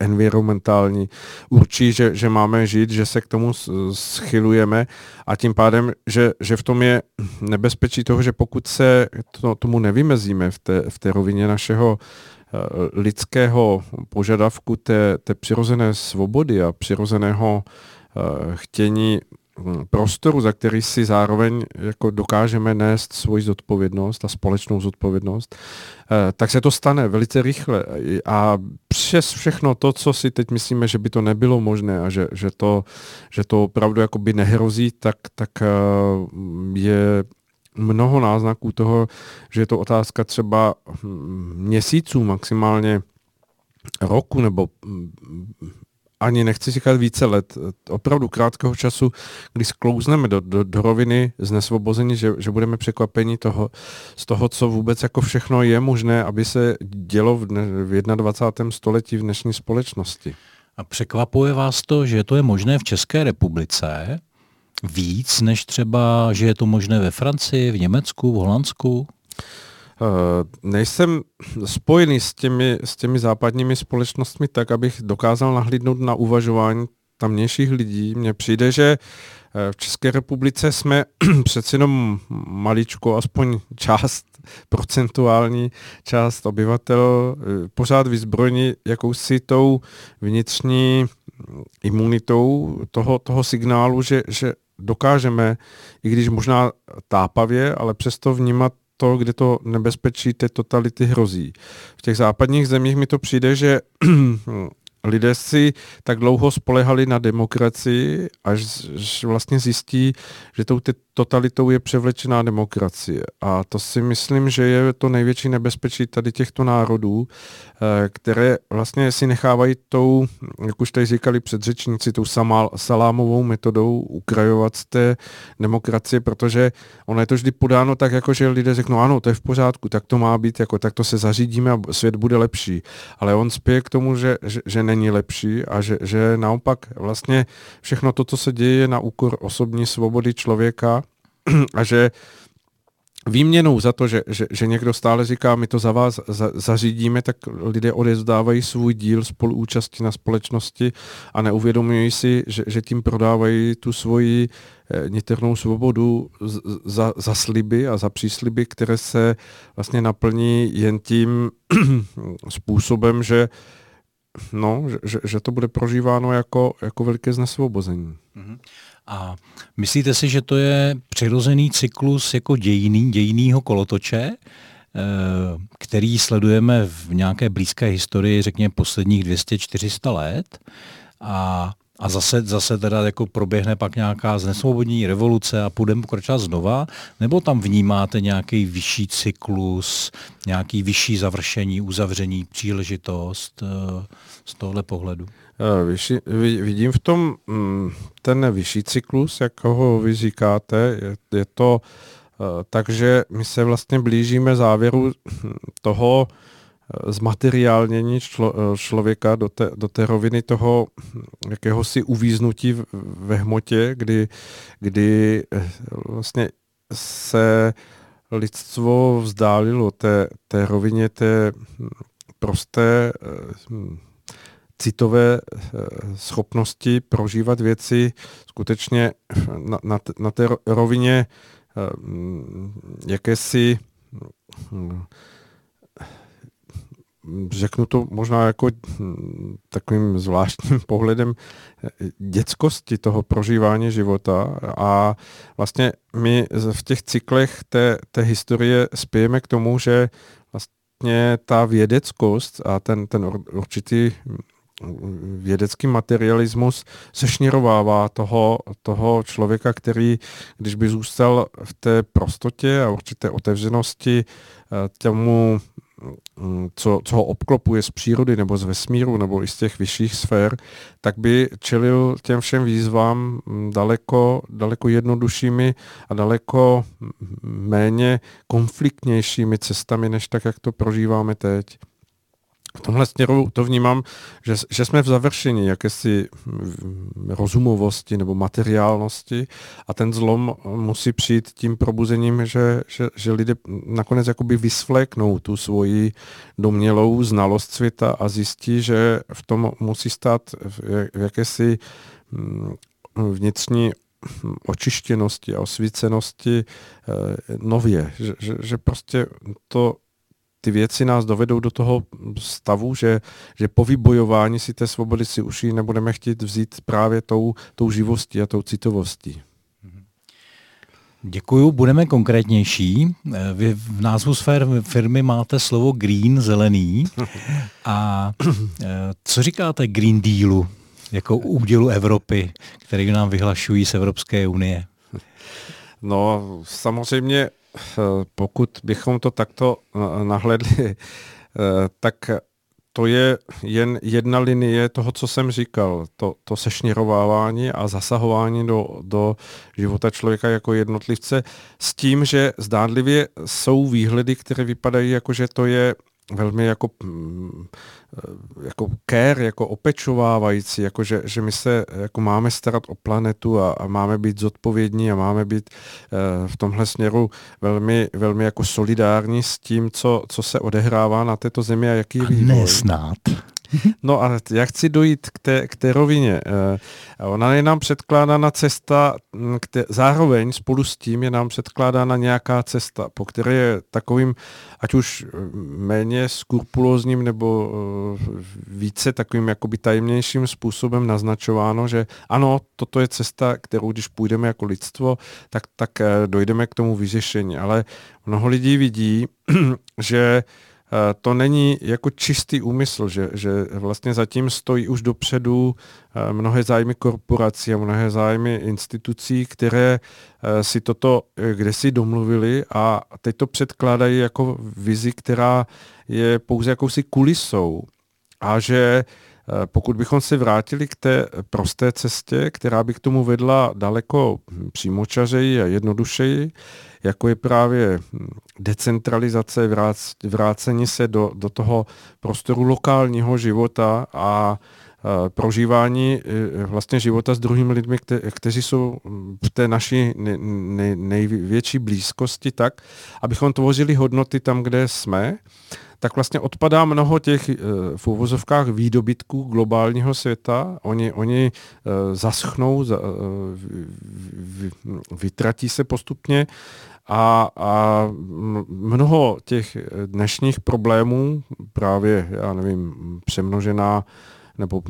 Speaker 1: environmentální určí, že, že máme žít, že se k tomu schylujeme a tím pádem, že, že v tom je nebezpečí toho, že pokud se to, tomu nevymezíme v té, v té rovině našeho e, lidského požadavku té, té přirozené svobody a přirozeného e, chtění prostoru, za který si zároveň jako dokážeme nést svoji zodpovědnost a společnou zodpovědnost, eh, tak se to stane velice rychle. A přes všechno to, co si teď myslíme, že by to nebylo možné a že, že, to, že to opravdu jakoby nehrozí, tak, tak eh, je mnoho náznaků toho, že je to otázka třeba hm, měsíců, maximálně roku nebo hm, ani nechci říkat více let, opravdu krátkého času, kdy sklouzneme do, do, do roviny z nesvobození, že, že budeme překvapeni toho, z toho, co vůbec jako všechno je možné, aby se dělo v, dne, v 21. století v dnešní společnosti.
Speaker 2: A překvapuje vás to, že to je možné v České republice víc, než třeba, že je to možné ve Francii, v Německu, v Holandsku?
Speaker 1: Nejsem spojený s těmi, s těmi západními společnostmi tak, abych dokázal nahlídnout na uvažování tamnějších lidí. Mně přijde, že eh, v České republice jsme [clears throat] přeci jenom maličko, aspoň část, [laughs] procentuální část obyvatel eh, pořád vyzbrojení jakousi tou vnitřní imunitou toho, toho signálu, že, že dokážeme, i když možná tápavě, ale přesto vnímat to, kde to nebezpečí té totality hrozí. V těch západních zemích mi to přijde, že [clears throat] lidé si tak dlouho spolehali na demokracii, až vlastně zjistí, že tou totalitou je převlečená demokracie. A to si myslím, že je to největší nebezpečí tady těchto národů, eh, které vlastně si nechávají tou, jak už tady říkali předřečníci, tou salámovou metodou ukrajovat z té demokracie, protože ono je to vždy podáno tak, jako že lidé řeknou, ano, to je v pořádku, tak to má být, jako, tak to se zařídíme a svět bude lepší. Ale on spěje k tomu, že, že, že není lepší a že, že naopak vlastně všechno to, co se děje, je na úkor osobní svobody člověka a že výměnou za to, že, že, že někdo stále říká, my to za vás za, zařídíme, tak lidé odezdávají svůj díl spoluúčasti na společnosti a neuvědomují si, že, že tím prodávají tu svoji eh, niternou svobodu za, za sliby a za přísliby, které se vlastně naplní jen tím [clears throat] způsobem, že no, že, že, to bude prožíváno jako, jako veliké znesvobození. Mm-hmm.
Speaker 2: A myslíte si, že to je přirozený cyklus jako dějiný, dějinýho kolotoče, eh, který sledujeme v nějaké blízké historii, řekněme posledních 200-400 let a, a zase, zase teda jako proběhne pak nějaká znesvobodní revoluce a půjdeme pokračovat znova, nebo tam vnímáte nějaký vyšší cyklus, nějaký vyšší završení, uzavření, příležitost eh, z tohle pohledu?
Speaker 1: Eh, vyšší, vidím v tom mm, ten vyšší cyklus, jak ho vy říkáte. Je, je to eh, takže my se vlastně blížíme závěru toho eh, zmateriálnění člo, člověka do té, do té roviny toho jakéhosi uvíznutí ve hmotě, kdy, kdy vlastně se lidstvo vzdálilo té, té rovině té hm, prosté hm, citové eh, schopnosti prožívat věci skutečně na, na, na té rovině eh, jakési hm, řeknu to možná jako hm, takovým zvláštním [laughs] pohledem eh, dětskosti toho prožívání života. A vlastně my v těch cyklech té, té historie spějeme k tomu, že vlastně ta vědeckost a ten, ten určitý vědecký materialismus sešněrovává toho, toho člověka, který, když by zůstal v té prostotě a určité otevřenosti eh, tomu, mm, co, co ho obklopuje z přírody nebo z vesmíru nebo i z těch vyšších sfér, tak by čelil těm všem výzvám mm, daleko, daleko jednoduššími a daleko mm, méně konfliktnějšími cestami, než tak, jak to prožíváme teď. V tomhle směru to vnímám, že, že jsme v završení jakési rozumovosti nebo materiálnosti a ten zlom musí přijít tím probuzením, že, že, že lidé nakonec jakoby vysvléknou tu svoji domělou znalost světa a zjistí, že v tom musí stát v, v jakési mm, vnitřní očištěnosti a osvícenosti eh, nově, že, že, že prostě to ty věci nás dovedou do toho stavu, že, že po vybojování si té svobody si už ji nebudeme chtít vzít právě tou, tou živostí a tou citovostí.
Speaker 2: Děkuju, budeme konkrétnější. Vy v názvu své firmy máte slovo green, zelený. A eh, co říkáte Green Dealu jako údělu Evropy, který nám vyhlašují z Evropské unie?
Speaker 1: No, samozřejmě pokud bychom to takto eh, nahledli, eh, tak to je jen jedna linie toho, co jsem říkal, to, to sešněrovávání a zasahování do, do života člověka jako jednotlivce s tím, že zdánlivě jsou výhledy, které vypadají jako, že to je velmi jako, mm, jako care, jako opečovávající, jako že, že my se jako máme starat o planetu a, a máme být zodpovědní a máme být uh, v tomhle směru velmi, velmi jako solidární s tím, co, co se odehrává na této zemi a jaký je vývoj.
Speaker 2: Nesnad.
Speaker 1: No a já chci dojít k té, k té rovině. Eh, ona je nám předkládána cesta, hm, té, zároveň spolu s tím je nám předkládána nějaká cesta, po které je takovým, ať už hm, méně skrupulózním nebo eh, více takovým jakoby tajemnějším způsobem naznačováno, že ano, toto je cesta, kterou když půjdeme jako lidstvo, tak, tak eh, dojdeme k tomu vyřešení. Ale mnoho lidí vidí, [clears throat] že Eh, to není jako čistý úmysl, že, že vlastně zatím stojí už dopředu eh, mnohé zájmy korporací a mnohé zájmy institucí, které eh, si toto kde si domluvili a teď to předkládají jako vizi, která je pouze jakousi kulisou. A že pokud bychom se vrátili k té prosté cestě, která by k tomu vedla daleko přímočařeji a jednodušeji, jako je právě decentralizace, vrác, vrácení se do, do toho prostoru lokálního života a prožívání e, vlastně života s druhými lidmi, kte, kteří jsou v té naší nej, nej, největší blízkosti tak, abychom tvořili hodnoty tam, kde jsme, tak vlastně odpadá mnoho těch e, v uvozovkách výdobytků globálního světa. Oni, oni e, zaschnou, vytratí se postupně a, a mnoho těch dnešních problémů, právě, já nevím, přemnožená nebo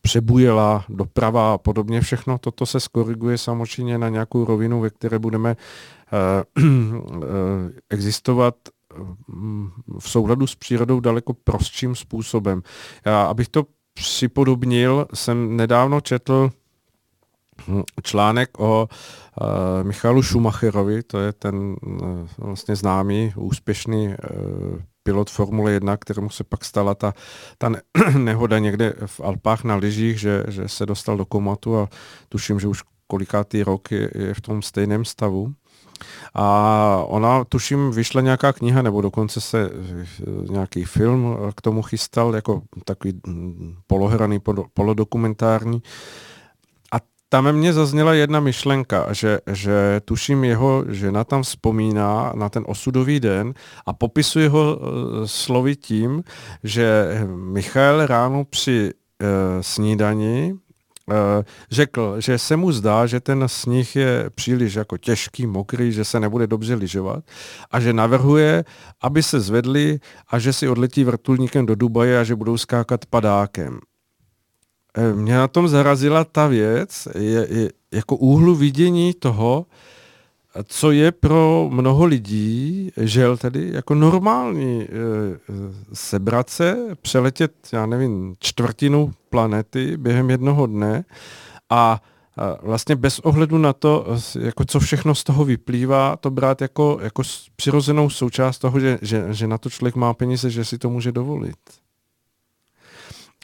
Speaker 1: přebujela doprava a podobně všechno, toto se skoriguje samozřejmě na nějakou rovinu, ve které budeme [clears throat] existovat v souladu s přírodou daleko prostším způsobem. Já, abych to připodobnil, jsem nedávno četl článek o uh, Michalu Schumacherovi, to je ten uh, vlastně známý, úspěšný uh, pilot Formule 1, kterému se pak stala ta, ta [clears throat] nehoda někde v Alpách na lyžích, že, že se dostal do komatu a tuším, že už kolikátý rok je, je v tom stejném stavu. A ona, tuším, vyšla nějaká kniha, nebo dokonce se nějaký film k tomu chystal, jako takový mm, polohraný, polodokumentární, tam mě zazněla jedna myšlenka, že, že tuším jeho žena tam vzpomíná na ten osudový den a popisuje ho uh, slovy tím, že Michal ráno při snídani řekl, že se mu zdá, že ten sníh je příliš jako těžký, mokrý, že se nebude dobře lyžovat a že navrhuje, aby se zvedli a že si odletí vrtulníkem do Dubaje a že budou skákat padákem. Eh, mě na tom zarazila ta věc, je, je jako úhlu vidění toho, co je pro mnoho lidí, žel tedy, jako normální e, sebrat se, přeletět, já nevím, čtvrtinu planety během jednoho dne a vlastně bez ohledu na to, jako co všechno z toho vyplývá, to brát jako, jako přirozenou součást toho, že, že, že na to člověk má peníze, že si to může dovolit.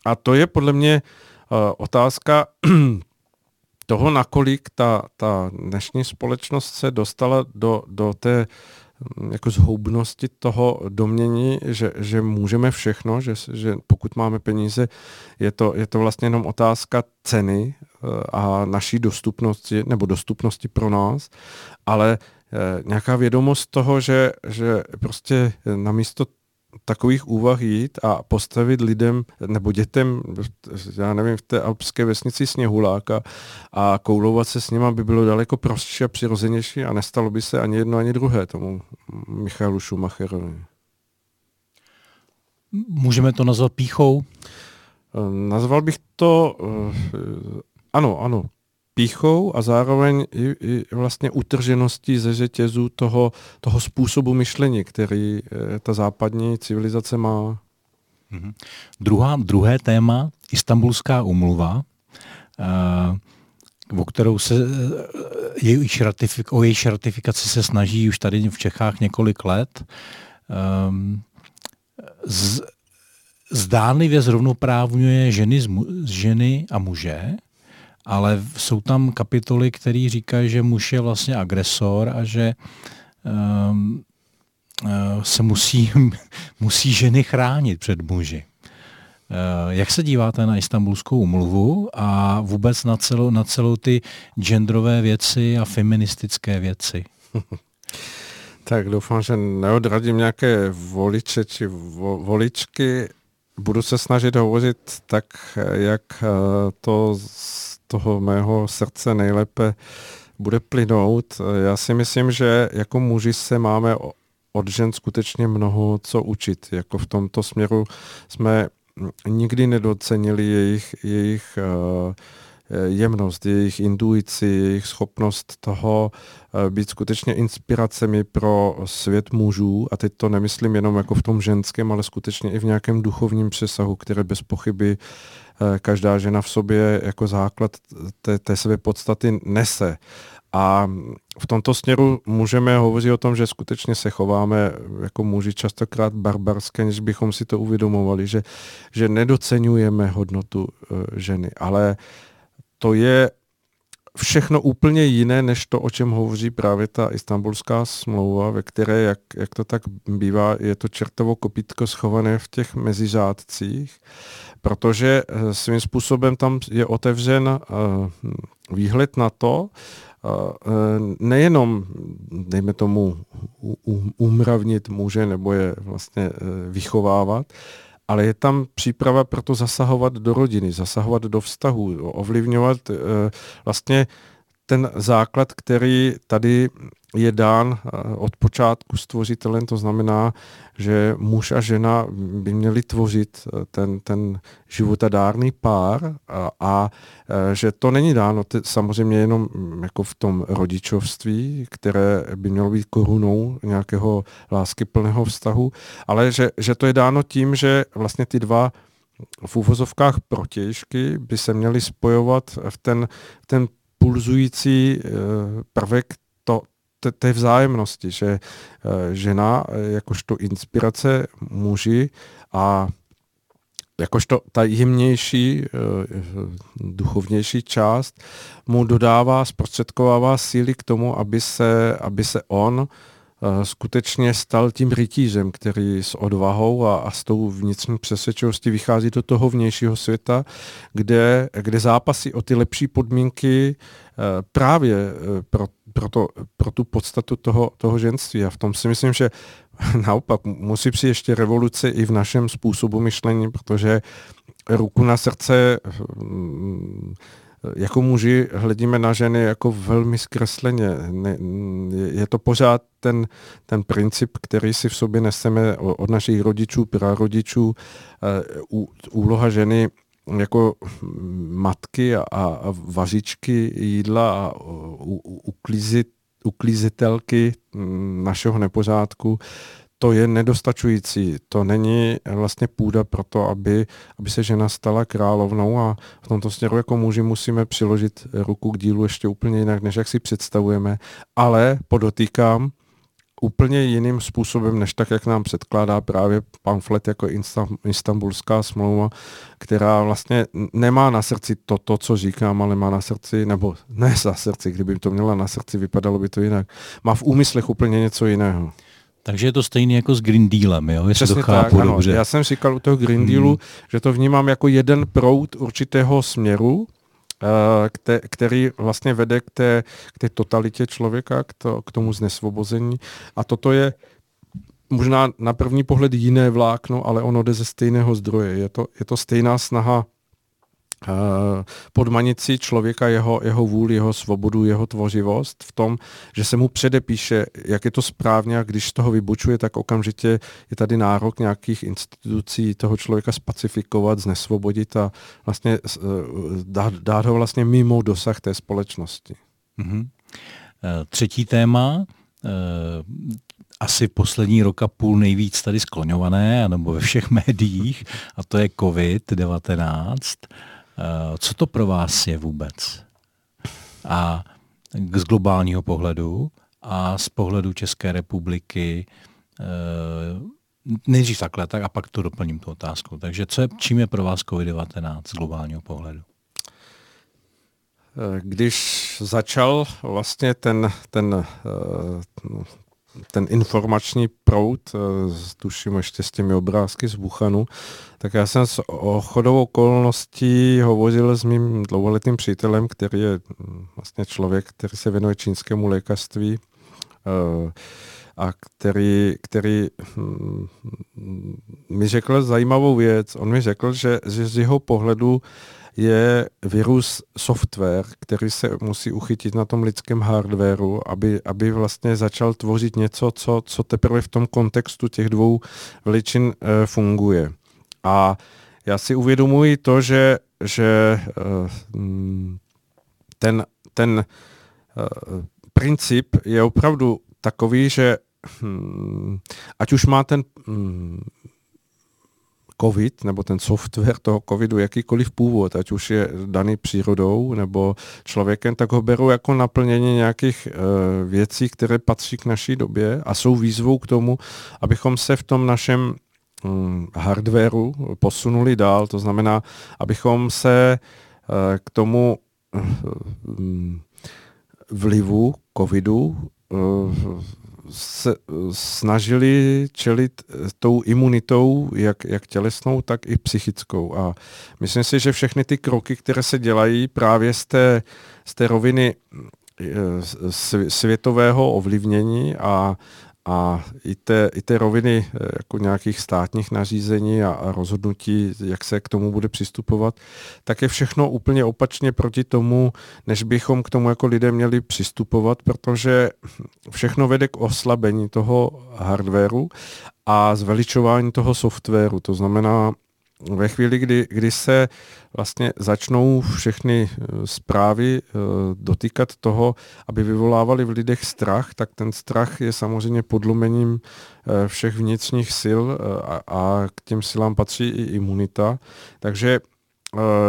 Speaker 1: A to je podle mě Eh, otázka [clears throat] toho, nakolik ta, ta dnešní společnost se dostala do, do té mm, jako zhoubnosti toho domění, že, že můžeme všechno, že, že pokud máme peníze, je to, je to vlastně jenom otázka ceny eh, a naší dostupnosti, nebo dostupnosti pro nás, ale eh, nějaká vědomost toho, že, že prostě namísto takových úvah jít a postavit lidem nebo dětem, já nevím, v té alpské vesnici Sněhuláka a koulovat se s nima by bylo daleko prostší a přirozenější a nestalo by se ani jedno, ani druhé tomu Michalu Schumacherovi.
Speaker 2: Můžeme to nazvat píchou?
Speaker 1: Nazval bych to, eh, ano, ano, píchou a zároveň i, i vlastně utržeností ze řetězu toho, toho způsobu myšlení, který e, ta západní civilizace má.
Speaker 2: Mhm. Druhá, druhé téma, Istanbulská umluva, e, o kterou se eh, jejíž ratifik, o jejíž ratifikaci se snaží už tady v Čechách několik let. Z, zdánlivě zrovnoprávňuje ženy, ženy a muže, ale jsou tam kapitoly, které říkají, že muž je vlastně agresor a že um, se musí, [laughs] musí ženy chránit před muži. Uh, jak se díváte na istambulskou umluvu a vůbec na celou, na celou ty genderové věci a feministické věci? [laughs]
Speaker 1: Tak doufám, že neodradím nějaké voliče či vo, voličky. Budu se snažit hovořit tak, jak eh, to toho mého srdce nejlépe bude plynout. Já si myslím, že jako muži se máme od žen skutečně mnoho co učit. Jako v tomto směru jsme nikdy nedocenili jejich, jejich uh, jemnost, jejich intuici, jejich schopnost toho uh, být skutečně inspiracemi pro svět mužů. A teď to nemyslím jenom jako v tom ženském, ale skutečně i v nějakém duchovním přesahu, které bez pochyby Eh, každá žena v sobě jako základ té, té své podstaty nese. A v tomto směru můžeme hovořit o tom, že skutečně se chováme jako muži častokrát barbarské, než bychom si to uvědomovali, že, že nedocenujeme hodnotu uh, ženy. Ale to je všechno úplně jiné, než to, o čem hovoří právě ta istambulská smlouva, ve které, jak, jak to tak bývá, je to čertovo kopítko schované v těch meziřádcích, protože eh, svým způsobem tam je otevřen eh, výhled na to, eh, nejenom, dejme tomu, umravnit muže nebo je vlastně vychovávat, ale je tam příprava pro to zasahovat do rodiny, zasahovat do vztahu, ovlivňovat vlastně ten základ, který tady je dán eh, od počátku stvořitelem, to znamená, že muž a žena by měli tvořit eh, ten, ten životadárný pár a, a eh, že to není dáno. T- samozřejmě jenom mm, jako v tom rodičovství, které by mělo být korunou nějakého láskyplného vztahu, ale že, že to je dáno tím, že vlastně ty dva v úvozovkách protějšky by se měly spojovat v ten, ten pulzující prvek té vzájemnosti, že eh, žena eh, jakožto inspirace muži a jakožto ta jemnější, eh, duchovnější část mu dodává, zprostředkovává síly k tomu, aby se, aby se on skutečně stal tím rytířem, který s odvahou a, a s tou vnitřní přesvědčivostí vychází do toho vnějšího světa, kde, kde zápasí o ty lepší podmínky právě pro pro, to, pro tu podstatu toho, toho ženství. A v tom si myslím, že [laughs] naopak musí přijít ještě revoluce i v našem způsobu myšlení, protože ruku na srdce mm, jako muži hledíme na ženy jako velmi zkresleně. Je to pořád ten, ten princip, který si v sobě neseme od našich rodičů, prarodičů. Eh, úloha ženy jako matky a, a vařičky jídla a uklízit, uklízitelky našeho nepořádku, to je nedostačující. To není vlastně půda pro to, aby, aby se žena stala královnou a v tomto směru jako muži musíme přiložit ruku k dílu ještě úplně jinak, než jak si představujeme. Ale podotýkám, úplně jiným způsobem, než tak, jak nám předkládá právě pamflet jako Istanbulská smlouva, která vlastně nemá na srdci to, to, co říkám, ale má na srdci, nebo ne za srdci, kdyby to měla na srdci, vypadalo by to jinak. Má v úmyslech úplně něco jiného.
Speaker 2: Takže je to stejné jako s Green Dealem, jo?
Speaker 1: Jestli Přesně to chápu tak, dobře. Já jsem říkal u toho Green Dealu, hmm. že to vnímám jako jeden proud určitého směru, eh, který vlastně vede k té, k té totalitě člověka, k, to, k tomu znesvobození. A toto je možná na první pohled jiné vlákno, ale ono jde ze stejného zdroje. Je to, je to stejná snaha podmanit si člověka, jeho, jeho vůli, jeho svobodu, jeho tvořivost v tom, že se mu předepíše, jak je to správně a když toho vybučuje, tak okamžitě je tady nárok nějakých institucí toho člověka spacifikovat, znesvobodit a vlastně eh, dát, dát ho vlastně mimo dosah té společnosti. Mm-hmm.
Speaker 2: Třetí téma, asi poslední roka půl nejvíc tady skloňované, nebo ve všech [laughs] médiích, a to je COVID-19. Eh, co to pro vás je vůbec? A z globálního pohledu a z pohledu České republiky eh, nejdřív takhle, tak a pak to doplním tu otázku. Takže co je, čím je pro vás COVID-19 z globálního pohledu?
Speaker 1: Eh, když začal vlastně ten, ten, ten informační proud, eh, tuším ještě s těmi obrázky z Wuhanu, tak já jsem s chodou okolností hovořil s mým dlouholetým přítelem, který je hm, vlastně člověk, který se věnuje čínskému lékařství eh, a který, který hm, mi řekl zajímavou věc. On mi řekl, že z jeho pohledu je virus software, který se musí uchytit na tom lidském hardwareu, aby, aby vlastně začal tvořit něco, co, co teprve v tom kontextu těch dvou veličin e, funguje. A já si uvědomuji to, že, že e, ten, ten e, princip je opravdu takový, že hm, ať už má ten hm, COVID nebo ten software toho COVIDu, jakýkoliv původ, ať už je daný přírodou nebo člověkem, tak ho berou jako naplnění nějakých e, věcí, které patří k naší době a jsou výzvou k tomu, abychom se v tom našem hm, hardwareu posunuli dál. To znamená, abychom se e, k tomu hm, vlivu covidu se snažili čelit tou imunitou, jak, jak tělesnou, tak i psychickou. A myslím si, že všechny ty kroky, které se dělají právě z té, z té roviny eh, světového ovlivnění a a i té, i té roviny eh, jako nějakých státních nařízení a, a rozhodnutí, jak se k tomu bude přistupovat, tak je všechno úplně opačně proti tomu, než bychom k tomu jako lidé měli přistupovat, protože všechno vede k oslabení toho hardwareu a zveličování toho softwaru. To znamená, ve chvíli, kdy, kdy se vlastně začnou všechny eh, zprávy eh, dotýkat toho, aby vyvolávali v lidech strach, tak ten strach je samozřejmě podlomením eh, všech vnitřních sil a, a k těm silám patří i imunita. Takže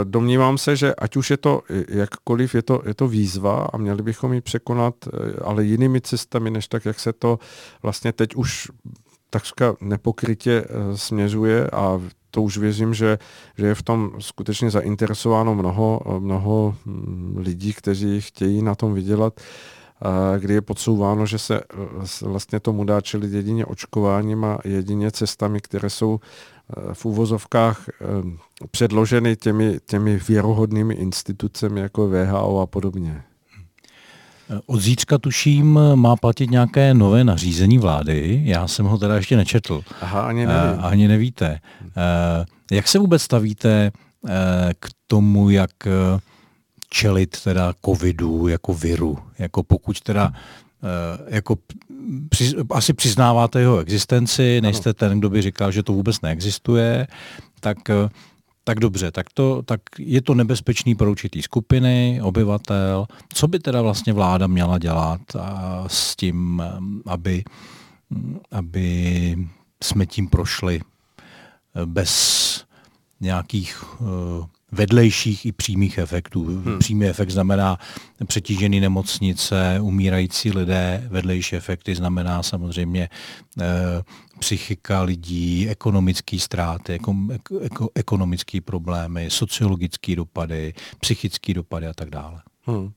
Speaker 1: domnívám se, že ať už je to jakkoliv, je to, je to výzva a měli bychom ji překonat, ale jinými cestami, než tak, jak se to vlastně teď už takřka nepokrytě směřuje a to už věřím, že, že je v tom skutečně zainteresováno mnoho, mnoho hm, lidí, kteří chtějí na tom vydělat, kdy je podsouváno, že se vlastně tomu dá čelit jedině očkováním a jedině cestami, které jsou e, v úvozovkách e, předloženy těmi, těmi věrohodnými institucemi jako VHO a podobně.
Speaker 2: Od zítřka tuším má platit nějaké nové nařízení vlády. Já jsem ho teda ještě nečetl.
Speaker 1: Aha, ani nevím.
Speaker 2: Uh, ani nevíte. Uh, jak se vůbec stavíte uh, k tomu, jak čelit teda covidu jako viru? Jako pokud teda jako při, asi přiznáváte jeho existenci, nejste ten, kdo by říkal, že to vůbec neexistuje, tak tak dobře, tak, to, tak je to nebezpečný pro určitý skupiny, obyvatel. Co by teda vlastně vláda měla dělat a s tím, aby, aby jsme tím prošli eh, bez nějakých vedlejších i přímých efektů. Hmm. Přímý efekt znamená přetížený nemocnice, umírající lidé, vedlejší efekty znamená samozřejmě eh, psychika lidí, ekonomické ztráty, eko, eko, ekonomické problémy, sociologické dopady, psychické dopady a tak dále.
Speaker 1: Hmm.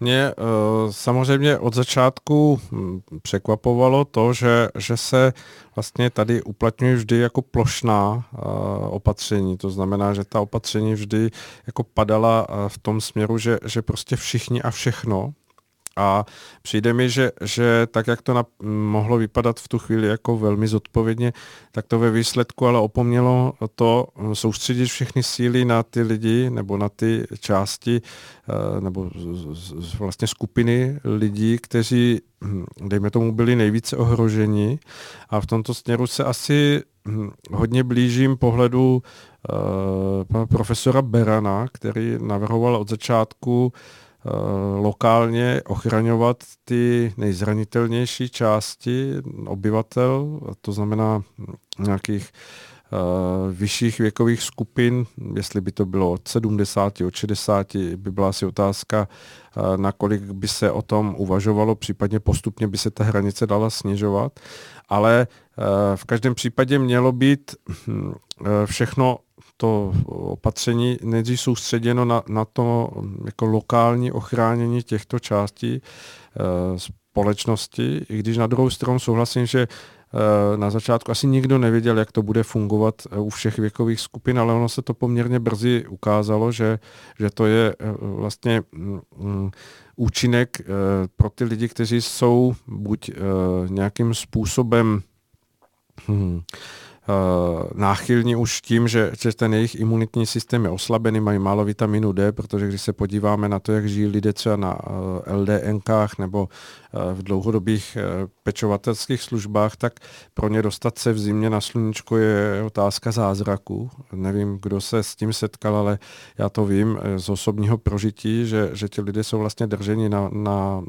Speaker 1: Mě uh, samozřejmě od začátku hm, překvapovalo to, že, že se vlastně tady uplatňuje vždy jako plošná uh, opatření. To znamená, že ta opatření vždy jako padala uh, v tom směru, že, že prostě všichni a všechno a přijde mi, že, že tak, jak to na, mohlo vypadat v tu chvíli jako velmi zodpovědně, tak to ve výsledku ale opomnělo to soustředit všechny síly na ty lidi nebo na ty části eh, nebo vlastně skupiny lidí, kteří, hm, dejme tomu, byli nejvíce ohroženi. A v tomto směru se asi hm, hodně blížím pohledu uh, pana profesora Berana, který navrhoval od začátku uh, Eh, lokálně ochraňovat ty nejzranitelnější části obyvatel, to znamená nějakých uh, vyšších věkových skupin, jestli by to bylo od 70, od 60, by byla asi otázka, uh, nakolik by se o tom uvažovalo, případně postupně by se ta hranice dala snižovat, ale v každém případě mělo být hm, všechno to opatření nejdřív soustředěno na, na to jako lokální ochránění těchto částí e, společnosti, i když na druhou stranu souhlasím, že e, na začátku asi nikdo nevěděl, jak to bude fungovat e, u všech věkových skupin, ale ono se to poměrně brzy ukázalo, že, že to je vlastně mm, mm účinek pro ty lidi, kteří jsou buď nějakým způsobem hmm, Eh, náchylní už tím, že, že ten jejich imunitní systém je oslabený, mají málo vitaminu D, protože když se podíváme na to, jak žijí lidé třeba na eh, LDNkách nebo eh, v dlouhodobých pečovatelských službách, tak pro ně dostat se v zimě na sluníčko je otázka zázraku. Nevím, kdo se s tím setkal, ale já to vím z osobního prožití, že, že ti lidé jsou vlastně drženi na, na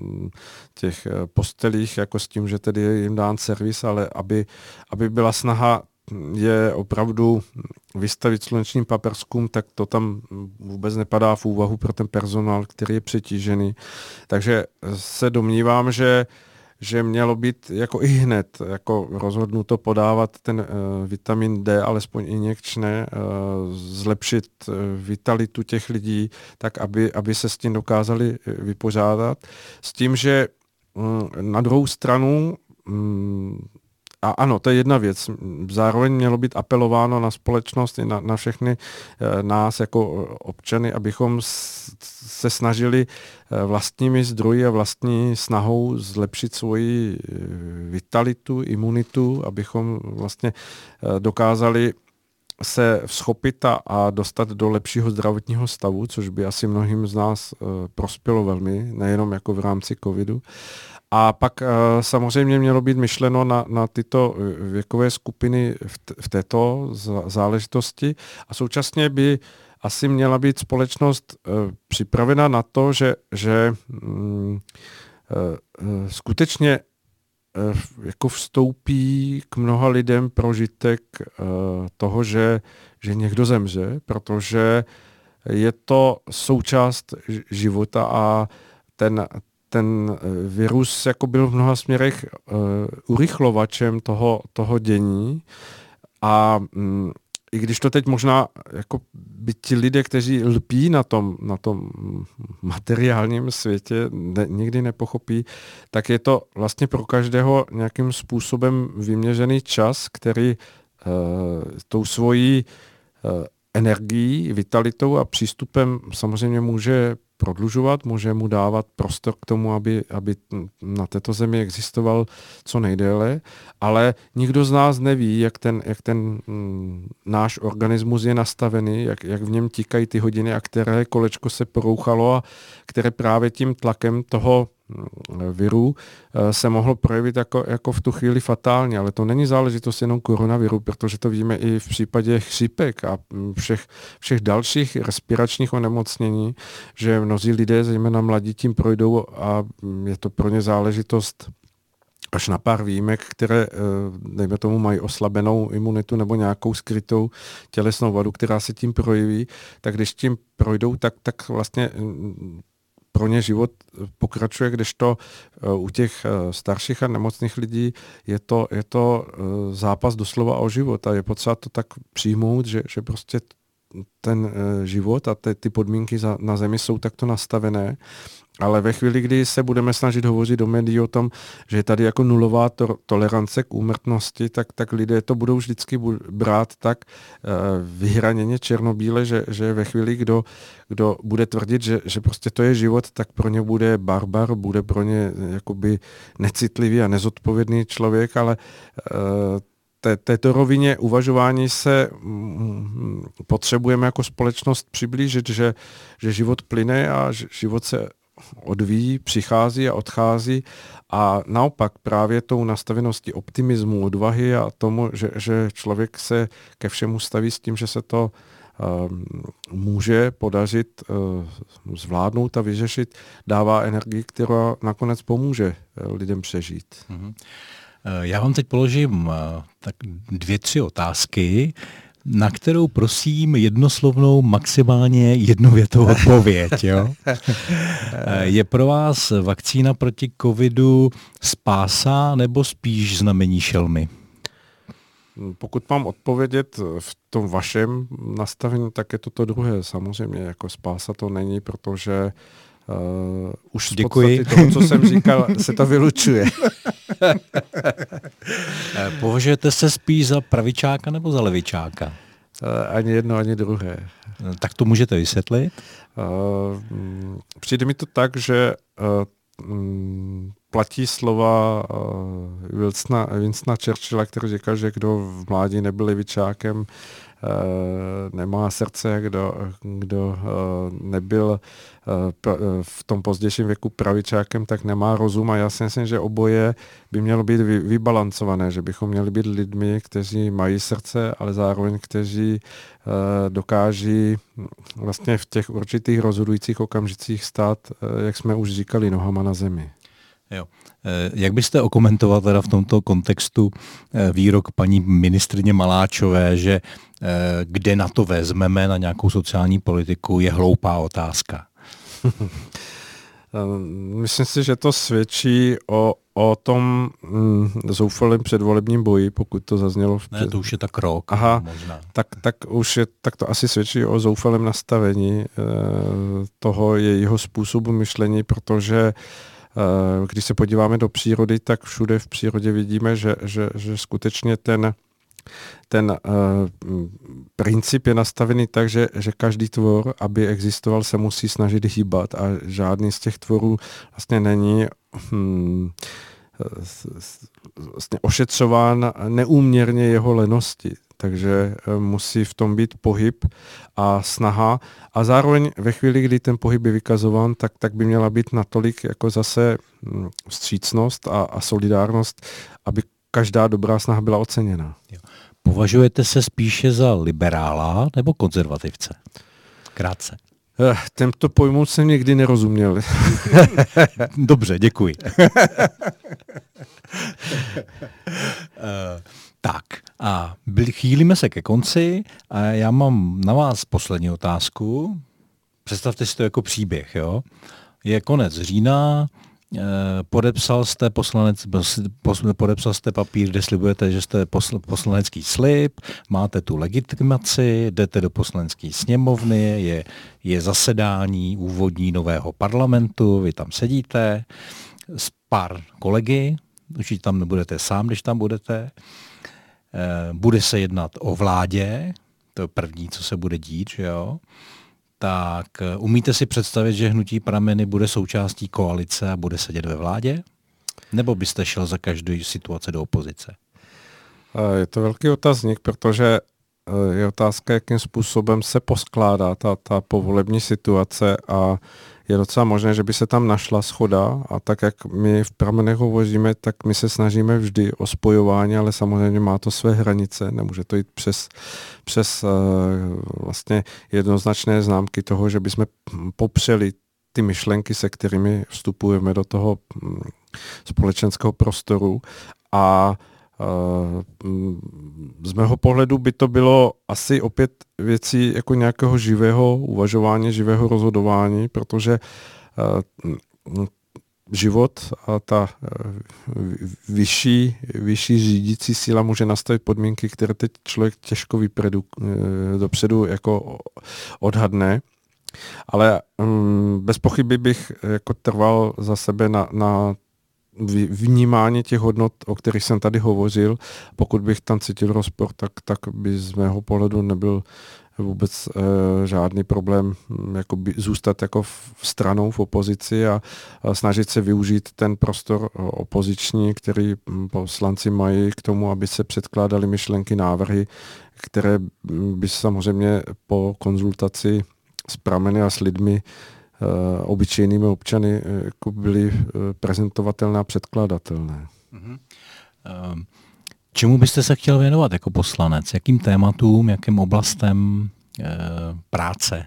Speaker 1: těch postelích, jako s tím, že tedy je jim dán servis, ale aby, aby byla snaha je opravdu vystavit slunečním paperskům, tak to tam vůbec nepadá v úvahu pro ten personál, který je přetížený. Takže se domnívám, že že mělo být jako i hned jako rozhodnuto podávat ten uh, vitamin D, alespoň injekčné, uh, zlepšit uh, vitalitu těch lidí, tak aby, aby se s tím dokázali vypořádat. S tím, že um, na druhou stranu um, a ano, to je jedna věc. Zároveň mělo být apelováno na společnost i na, na všechny e, nás jako občany, abychom se snažili e, vlastními zdroji a vlastní snahou zlepšit svoji vitalitu, imunitu, abychom vlastně dokázali se vzchopit a, dostat do lepšího zdravotního stavu, což by asi mnohým z nás prospělo velmi, nejenom jako v rámci covidu. A pak uh, samozřejmě mělo být myšleno na, na tyto eh, věkové skupiny v, t- v této záležitosti. A současně by asi měla být společnost uh, připravena na to, že, že uh, skutečně jako vstoupí k mnoha lidem prožitek toho, že, že někdo zemře, protože je to součást života a ten, ten eh, virus jako byl v mnoha směrech uh, urychlovačem toho, toho dění. A um, i když to teď možná jako by ti lidé, kteří lpí na tom, na tom materiálním světě, ne, nikdy nepochopí, tak je to vlastně pro každého nějakým způsobem vyměřený čas, který uh, tou svojí uh, energií, vitalitou a přístupem samozřejmě může prodlužovat, může mu dávat prostor k tomu, aby, aby na této zemi existoval co nejdéle, ale nikdo z nás neví, jak ten, jak ten mm, náš organismus je nastavený, jak, jak v něm tíkají ty hodiny a které kolečko se porouchalo a které právě tím tlakem toho virů eh, se mohlo projevit jako, jako v tu chvíli fatálně, ale to není záležitost jenom koronaviru, protože to víme i v případě chřipek a všech, všech dalších respiračních onemocnění, že mnozí lidé, zejména mladí, tím projdou a je to pro ně záležitost až na pár výjimek, které, eh, dejme tomu, mají oslabenou imunitu nebo nějakou skrytou tělesnou vadu, která se tím projeví, tak když tím projdou, tak, tak vlastně pro ně život pokračuje, kdežto eh, u těch eh, starších a nemocných lidí je to, je to eh, zápas doslova o život. A je potřeba to tak přijmout, že, že prostě ten život a ty, ty podmínky za, na zemi jsou takto nastavené, ale ve chvíli, kdy se budeme snažit hovořit do médií o tom, že je tady jako nulová to, tolerance k úmrtnosti, tak, tak lidé to budou vždycky brát tak uh, vyhraněně černobíle, že, že ve chvíli, kdo, kdo bude tvrdit, že, že prostě to je život, tak pro ně bude barbar, bude pro ně jakoby necitlivý a nezodpovědný člověk, ale uh, té, této rovině uvažování se mm, potřebujeme jako společnost přiblížit, že, že život plyne a život se odvíjí, přichází a odchází a naopak právě tou nastaveností optimismu, odvahy a tomu, že, že člověk se ke všemu staví s tím, že se to uh, může podařit uh, zvládnout a vyřešit, dává energii, která nakonec pomůže uh, lidem přežít. Mm-hmm.
Speaker 2: Já vám teď položím tak dvě, tři otázky na kterou prosím jednoslovnou maximálně jednovětou odpověď. Jo? [laughs] Je pro vás vakcína proti covidu spása nebo spíš znamení šelmy?
Speaker 1: Pokud mám odpovědět v tom vašem nastavení, tak je to to druhé. Samozřejmě, jako spása to není, protože Uh, už z Děkuji. toho, co jsem říkal, se to vylučuje. [laughs]
Speaker 2: Považujete se spíš za pravičáka nebo za levičáka?
Speaker 1: Uh, ani jedno, ani druhé.
Speaker 2: No, tak to můžete vysvětlit?
Speaker 1: Uh, přijde mi to tak, že uh, platí slova uh, Wilsona, Winsona Churchilla, který říkal, že kdo v mládí nebyl levičákem, Eh, nemá srdce, kdo, kdo eh, nebyl eh, v tom pozdějším věku pravičákem, tak nemá rozum a já si myslím, že oboje by mělo být vybalancované, že bychom měli být lidmi, kteří mají srdce, ale zároveň kteří dokáží vlastně v těch určitých rozhodujících okamžicích stát, jak jsme už říkali, nohama na zemi.
Speaker 2: Jo. Eh, jak byste okomentoval teda v tomto kontextu eh, výrok paní ministrině Maláčové, že eh, kde na to vezmeme, na nějakou sociální politiku, je hloupá otázka? [laughs]
Speaker 1: Myslím si, že to svědčí o, o tom mm, zoufalém předvolebním boji, pokud to zaznělo. V
Speaker 2: před... Ne, to už je tak rok.
Speaker 1: Aha, možná. Tak, tak už je, tak to asi svědčí o zoufalém nastavení e, toho jejího způsobu myšlení, protože e, Eh, když se podíváme do přírody, tak všude v přírodě vidíme, že, že, že skutečně ten, ten uh, princip je nastavený tak, že, že každý tvor, aby existoval, se musí snažit hýbat a žádný z těch tvorů vlastně není hmm, vlastně ošetřován neúměrně jeho lenosti. Takže eh, musí v tom být pohyb a snaha. A zároveň ve chvíli, kdy ten pohyb je vykazován, tak, tak by měla být natolik jako zase hm, vstřícnost a, a solidárnost, aby každá dobrá snaha byla oceněna.
Speaker 2: Považujete se spíše za liberála nebo konzervativce? Krátce.
Speaker 1: Eh, tento pojmu jsem někdy nerozuměl. [laughs]
Speaker 2: Dobře, děkuji. uh, Tak a chýlíme se ke konci a já mám na vás poslední otázku. Představte si to jako příběh. Jo? Je konec října, eh, podepsal jste, poslanec, podepsal jste papír, kde slibujete, že jste poslanecký slib, máte tu legitimaci, jdete do poslanecké sněmovny, je, je zasedání úvodní nového parlamentu, vy tam sedíte s pár kolegy, určitě tam nebudete sám, když tam budete, Eh, bude se jednat o vládě, to je první, co se bude dít, že jo? Tak eh, umíte si představit, že hnutí prameny bude součástí koalice a bude sedět ve vládě? Nebo byste šel za každou situaci do opozice?
Speaker 1: Eh, je to velký otazník, protože je otázka, jakým způsobem se poskládá ta, ta povolební situace a je docela možné, že by se tam našla schoda a tak, jak my v pramenech hovoříme, tak my se snažíme vždy o spojování, ale samozřejmě má to své hranice, nemůže to jít přes, přes uh, vlastně jednoznačné známky toho, že bychom popřeli ty myšlenky, se kterými vstupujeme do toho hm, společenského prostoru. A z mého pohledu by to bylo asi opět věcí jako nějakého živého uvažování, živého rozhodování, protože život a ta vyšší, vyšší řídící síla může nastavit podmínky, které teď člověk těžko vypredu, dopředu jako odhadne. Ale um, bez pochyby bych jako trval za sebe na, na vnímání těch hodnot, o kterých jsem tady hovořil. Pokud bych tam cítil rozpor, tak, tak by z mého pohledu nebyl vůbec e, žádný problém hm, jakoby zůstat jako v stranou v opozici a, a snažit se využít ten prostor opoziční, který hm, poslanci mají k tomu, aby se předkládali myšlenky, návrhy, které hm, by samozřejmě po konzultaci s prameny a s lidmi Eh, obyčejnými občany eh, jako byly eh, prezentovatelné a předkladatelné.
Speaker 2: Mm-hmm. Čemu byste se chtěl věnovat jako poslanec? Jakým tématům, jakým oblastem práce?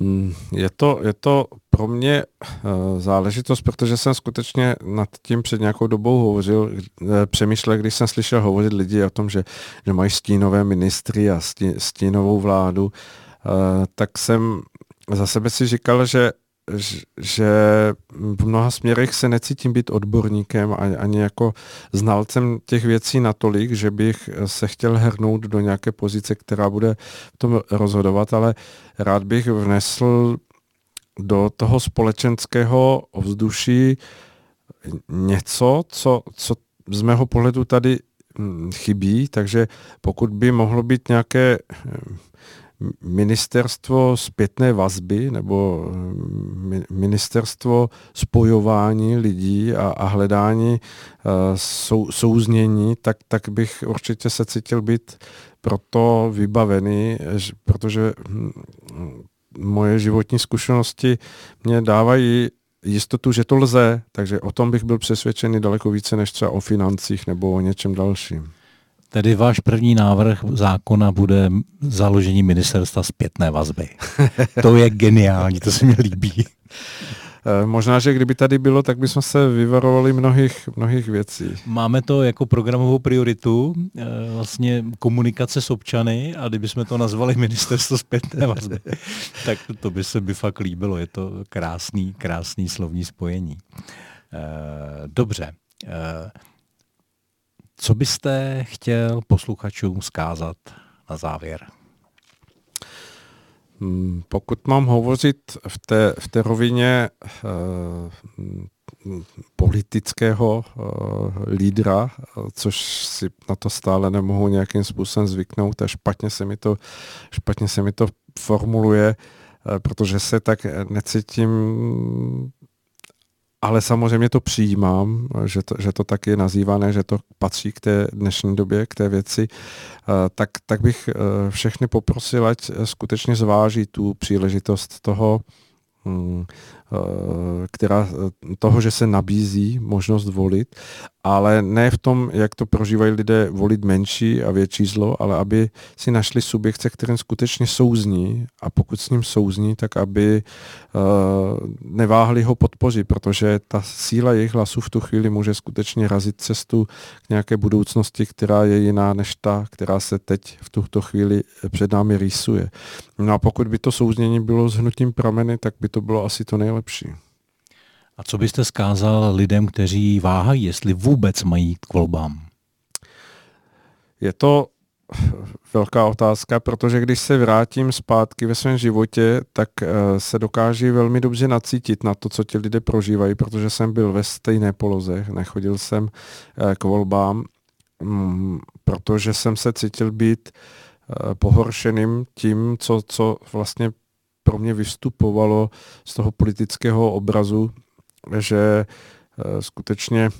Speaker 1: Hmm, je to, je to pro mě záležitost, protože jsem skutečně nad tím před nějakou dobou hovořil, přemýšlel, když jsem slyšel hovořit lidi o tom, že, že mají stínové ministry a stí, stínovou vládu, tak jsem za sebe si říkal, že, že v mnoha směrech se necítím být odborníkem ani jako znalcem těch věcí natolik, že bych se chtěl hrnout do nějaké pozice, která bude v tom rozhodovat, ale rád bych vnesl do toho společenského ovzduší něco, co, co z mého pohledu tady hm, chybí, takže pokud by mohlo být nějaké ministerstvo zpětné vazby nebo mm, ministerstvo spojování lidí a, a hledání uh, sou, souznění, tak, tak bych určitě se cítil být proto vybavený, protože hm, moje životní zkušenosti mě dávají jistotu, že to lze, takže o tom bych byl přesvědčený daleko více než třeba o financích nebo o něčem dalším.
Speaker 2: Tedy váš první návrh zákona bude založení ministerstva zpětné vazby. [laughs] to je geniální, to se mi líbí.
Speaker 1: Eh, možná, že kdyby tady bylo, tak bychom se vyvarovali mnohých, mnohých věcí.
Speaker 2: Máme to jako programovou prioritu, eh, vlastně komunikace s občany a kdybychom to nazvali ministerstvo zpětné vazby, [laughs] tak to by se by fakt líbilo. Je to krásný, krásný slovní spojení. Eh, dobře. Co byste chtěl posluchačům zkázat na závěr?
Speaker 1: Hmm, pokud mám hovořit v té, v té rovině eh, politického eh, lídra, což si na to stále nemohu nějakým způsobem zvyknout a špatně se mi to, špatně se mi to formuluje, eh, protože se tak necítím ale samozřejmě to přijímám, že to, že to tak je nazývané, že to patří k té dnešní době, k té věci, eh, tak, tak bych eh, všechny poprosil, ať skutečně zváží tu příležitost toho, Eh, která, eh, toho, že se nabízí možnost volit, ale ne v tom, jak to prožívají lidé, volit menší a větší zlo, ale aby si našli subjekt, se kterým skutečně souzní a pokud s ním souzní, tak aby uh, neváhli ho podpořit, protože ta síla jejich hlasů v tu chvíli může skutečně razit cestu k nějaké budoucnosti, která je jiná než ta, která se teď v tuto chvíli před námi rýsuje. No a pokud by to souznění bylo s hnutím prameny, tak by to bylo asi to nejlepší nejlepší.
Speaker 2: A co byste skázal lidem, kteří váhají, jestli vůbec mají k volbám?
Speaker 1: Je to velká otázka, protože když se vrátím zpátky ve svém životě, tak eh, se dokáží velmi dobře nacítit na to, co ti lidé prožívají, protože jsem byl ve stejné poloze, nechodil jsem eh, k volbám, mm, protože jsem se cítil být eh, pohoršeným tím, co, co vlastně pro mě vystupovalo z toho politického obrazu, že eh, skutečně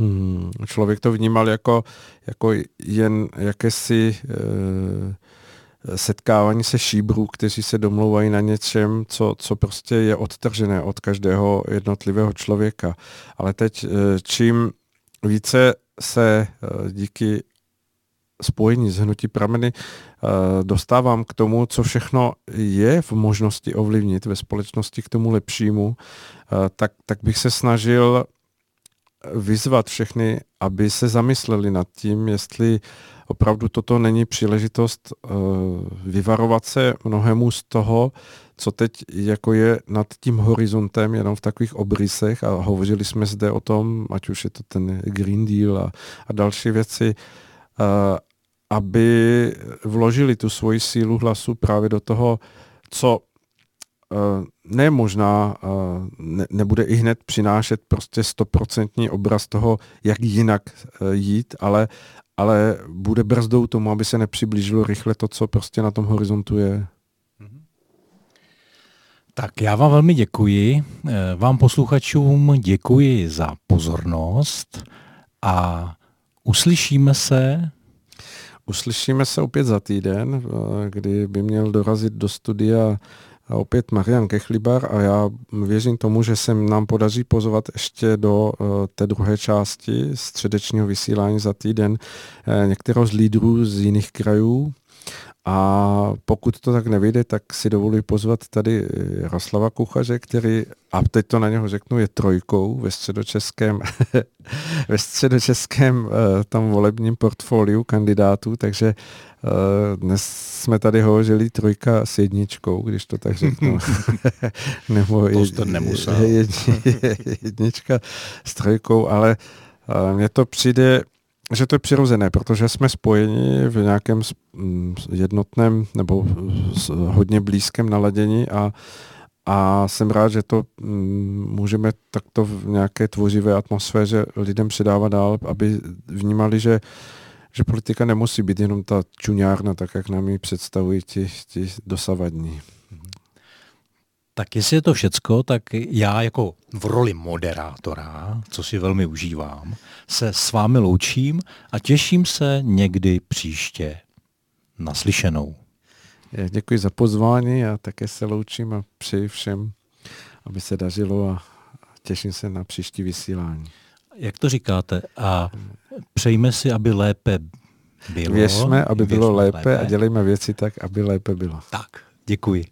Speaker 1: hm, člověk to vnímal jako, jako jen jakési eh, setkávání se šíbrů, kteří se domlouvají na něčem, co, co prostě je odtržené od každého jednotlivého člověka. Ale teď eh, čím více se díky spojení s hnutí prameny dostávám k tomu, co všechno je v možnosti ovlivnit ve společnosti k tomu lepšímu, eh, tak, tak bych se snažil vyzvat všechny, aby se zamysleli nad tím, jestli opravdu toto není příležitost uh, vyvarovat se mnohému z toho, co teď jako je nad tím horizontem, jenom v takových obrysech. A hovořili jsme zde o tom, ať už je to ten Green Deal a, a další věci, aby vložili tu svoji sílu hlasu právě do toho, co uh, ne možná ne, nebude i hned přinášet prostě stoprocentní obraz toho, jak jinak uh, jít, ale, ale bude brzdou tomu, aby se nepřiblížilo rychle to, co prostě na tom horizontu je.
Speaker 2: Tak já vám velmi děkuji. Eh, vám posluchačům děkuji za pozornost a uslyšíme se.
Speaker 1: Uslyšíme se opět za týden, eh, kdy by měl dorazit do studia opět Marian Kechlibar a já věřím tomu, že se nám podaří pozvat ještě do eh, té druhé části středečního vysílání za týden některého z lídrů z jiných krajů a pokud to tak nevyjde, tak si dovoluji pozvat tady Jaroslava Kuchaře, který, a teď to na něho řeknu, je trojkou ve středočeském, [laughs] ve středočeském uh, tam volebním portfoliu kandidátů, takže uh, dnes jsme tady hovořili trojka s jedničkou, když to tak řeknu. [laughs] [laughs]
Speaker 2: Nebo to nemusel.
Speaker 1: jednička s trojkou, ale mně to přijde že to je přirozené, protože jsme spojeni v nějakém jednotném nebo hodně blízkém naladění a, a jsem rád, že to můžeme takto v nějaké tvořivé atmosféře lidem předávat dál, aby vnímali, že že politika nemusí být jenom ta čuňárna, tak jak nám ji představují ti, ti dosavadní.
Speaker 2: Tak jestli je to všecko, tak já jako v roli moderátora, co si velmi užívám, se s vámi loučím a těším se někdy příště naslyšenou.
Speaker 1: Já děkuji za pozvání a také se loučím a přeji všem, aby se dařilo a těším se na příští vysílání.
Speaker 2: Jak to říkáte? A přejme si, aby lépe bylo.
Speaker 1: Věřme, aby bylo lépe, lépe a dělejme věci tak, aby lépe bylo.
Speaker 2: Tak, děkuji.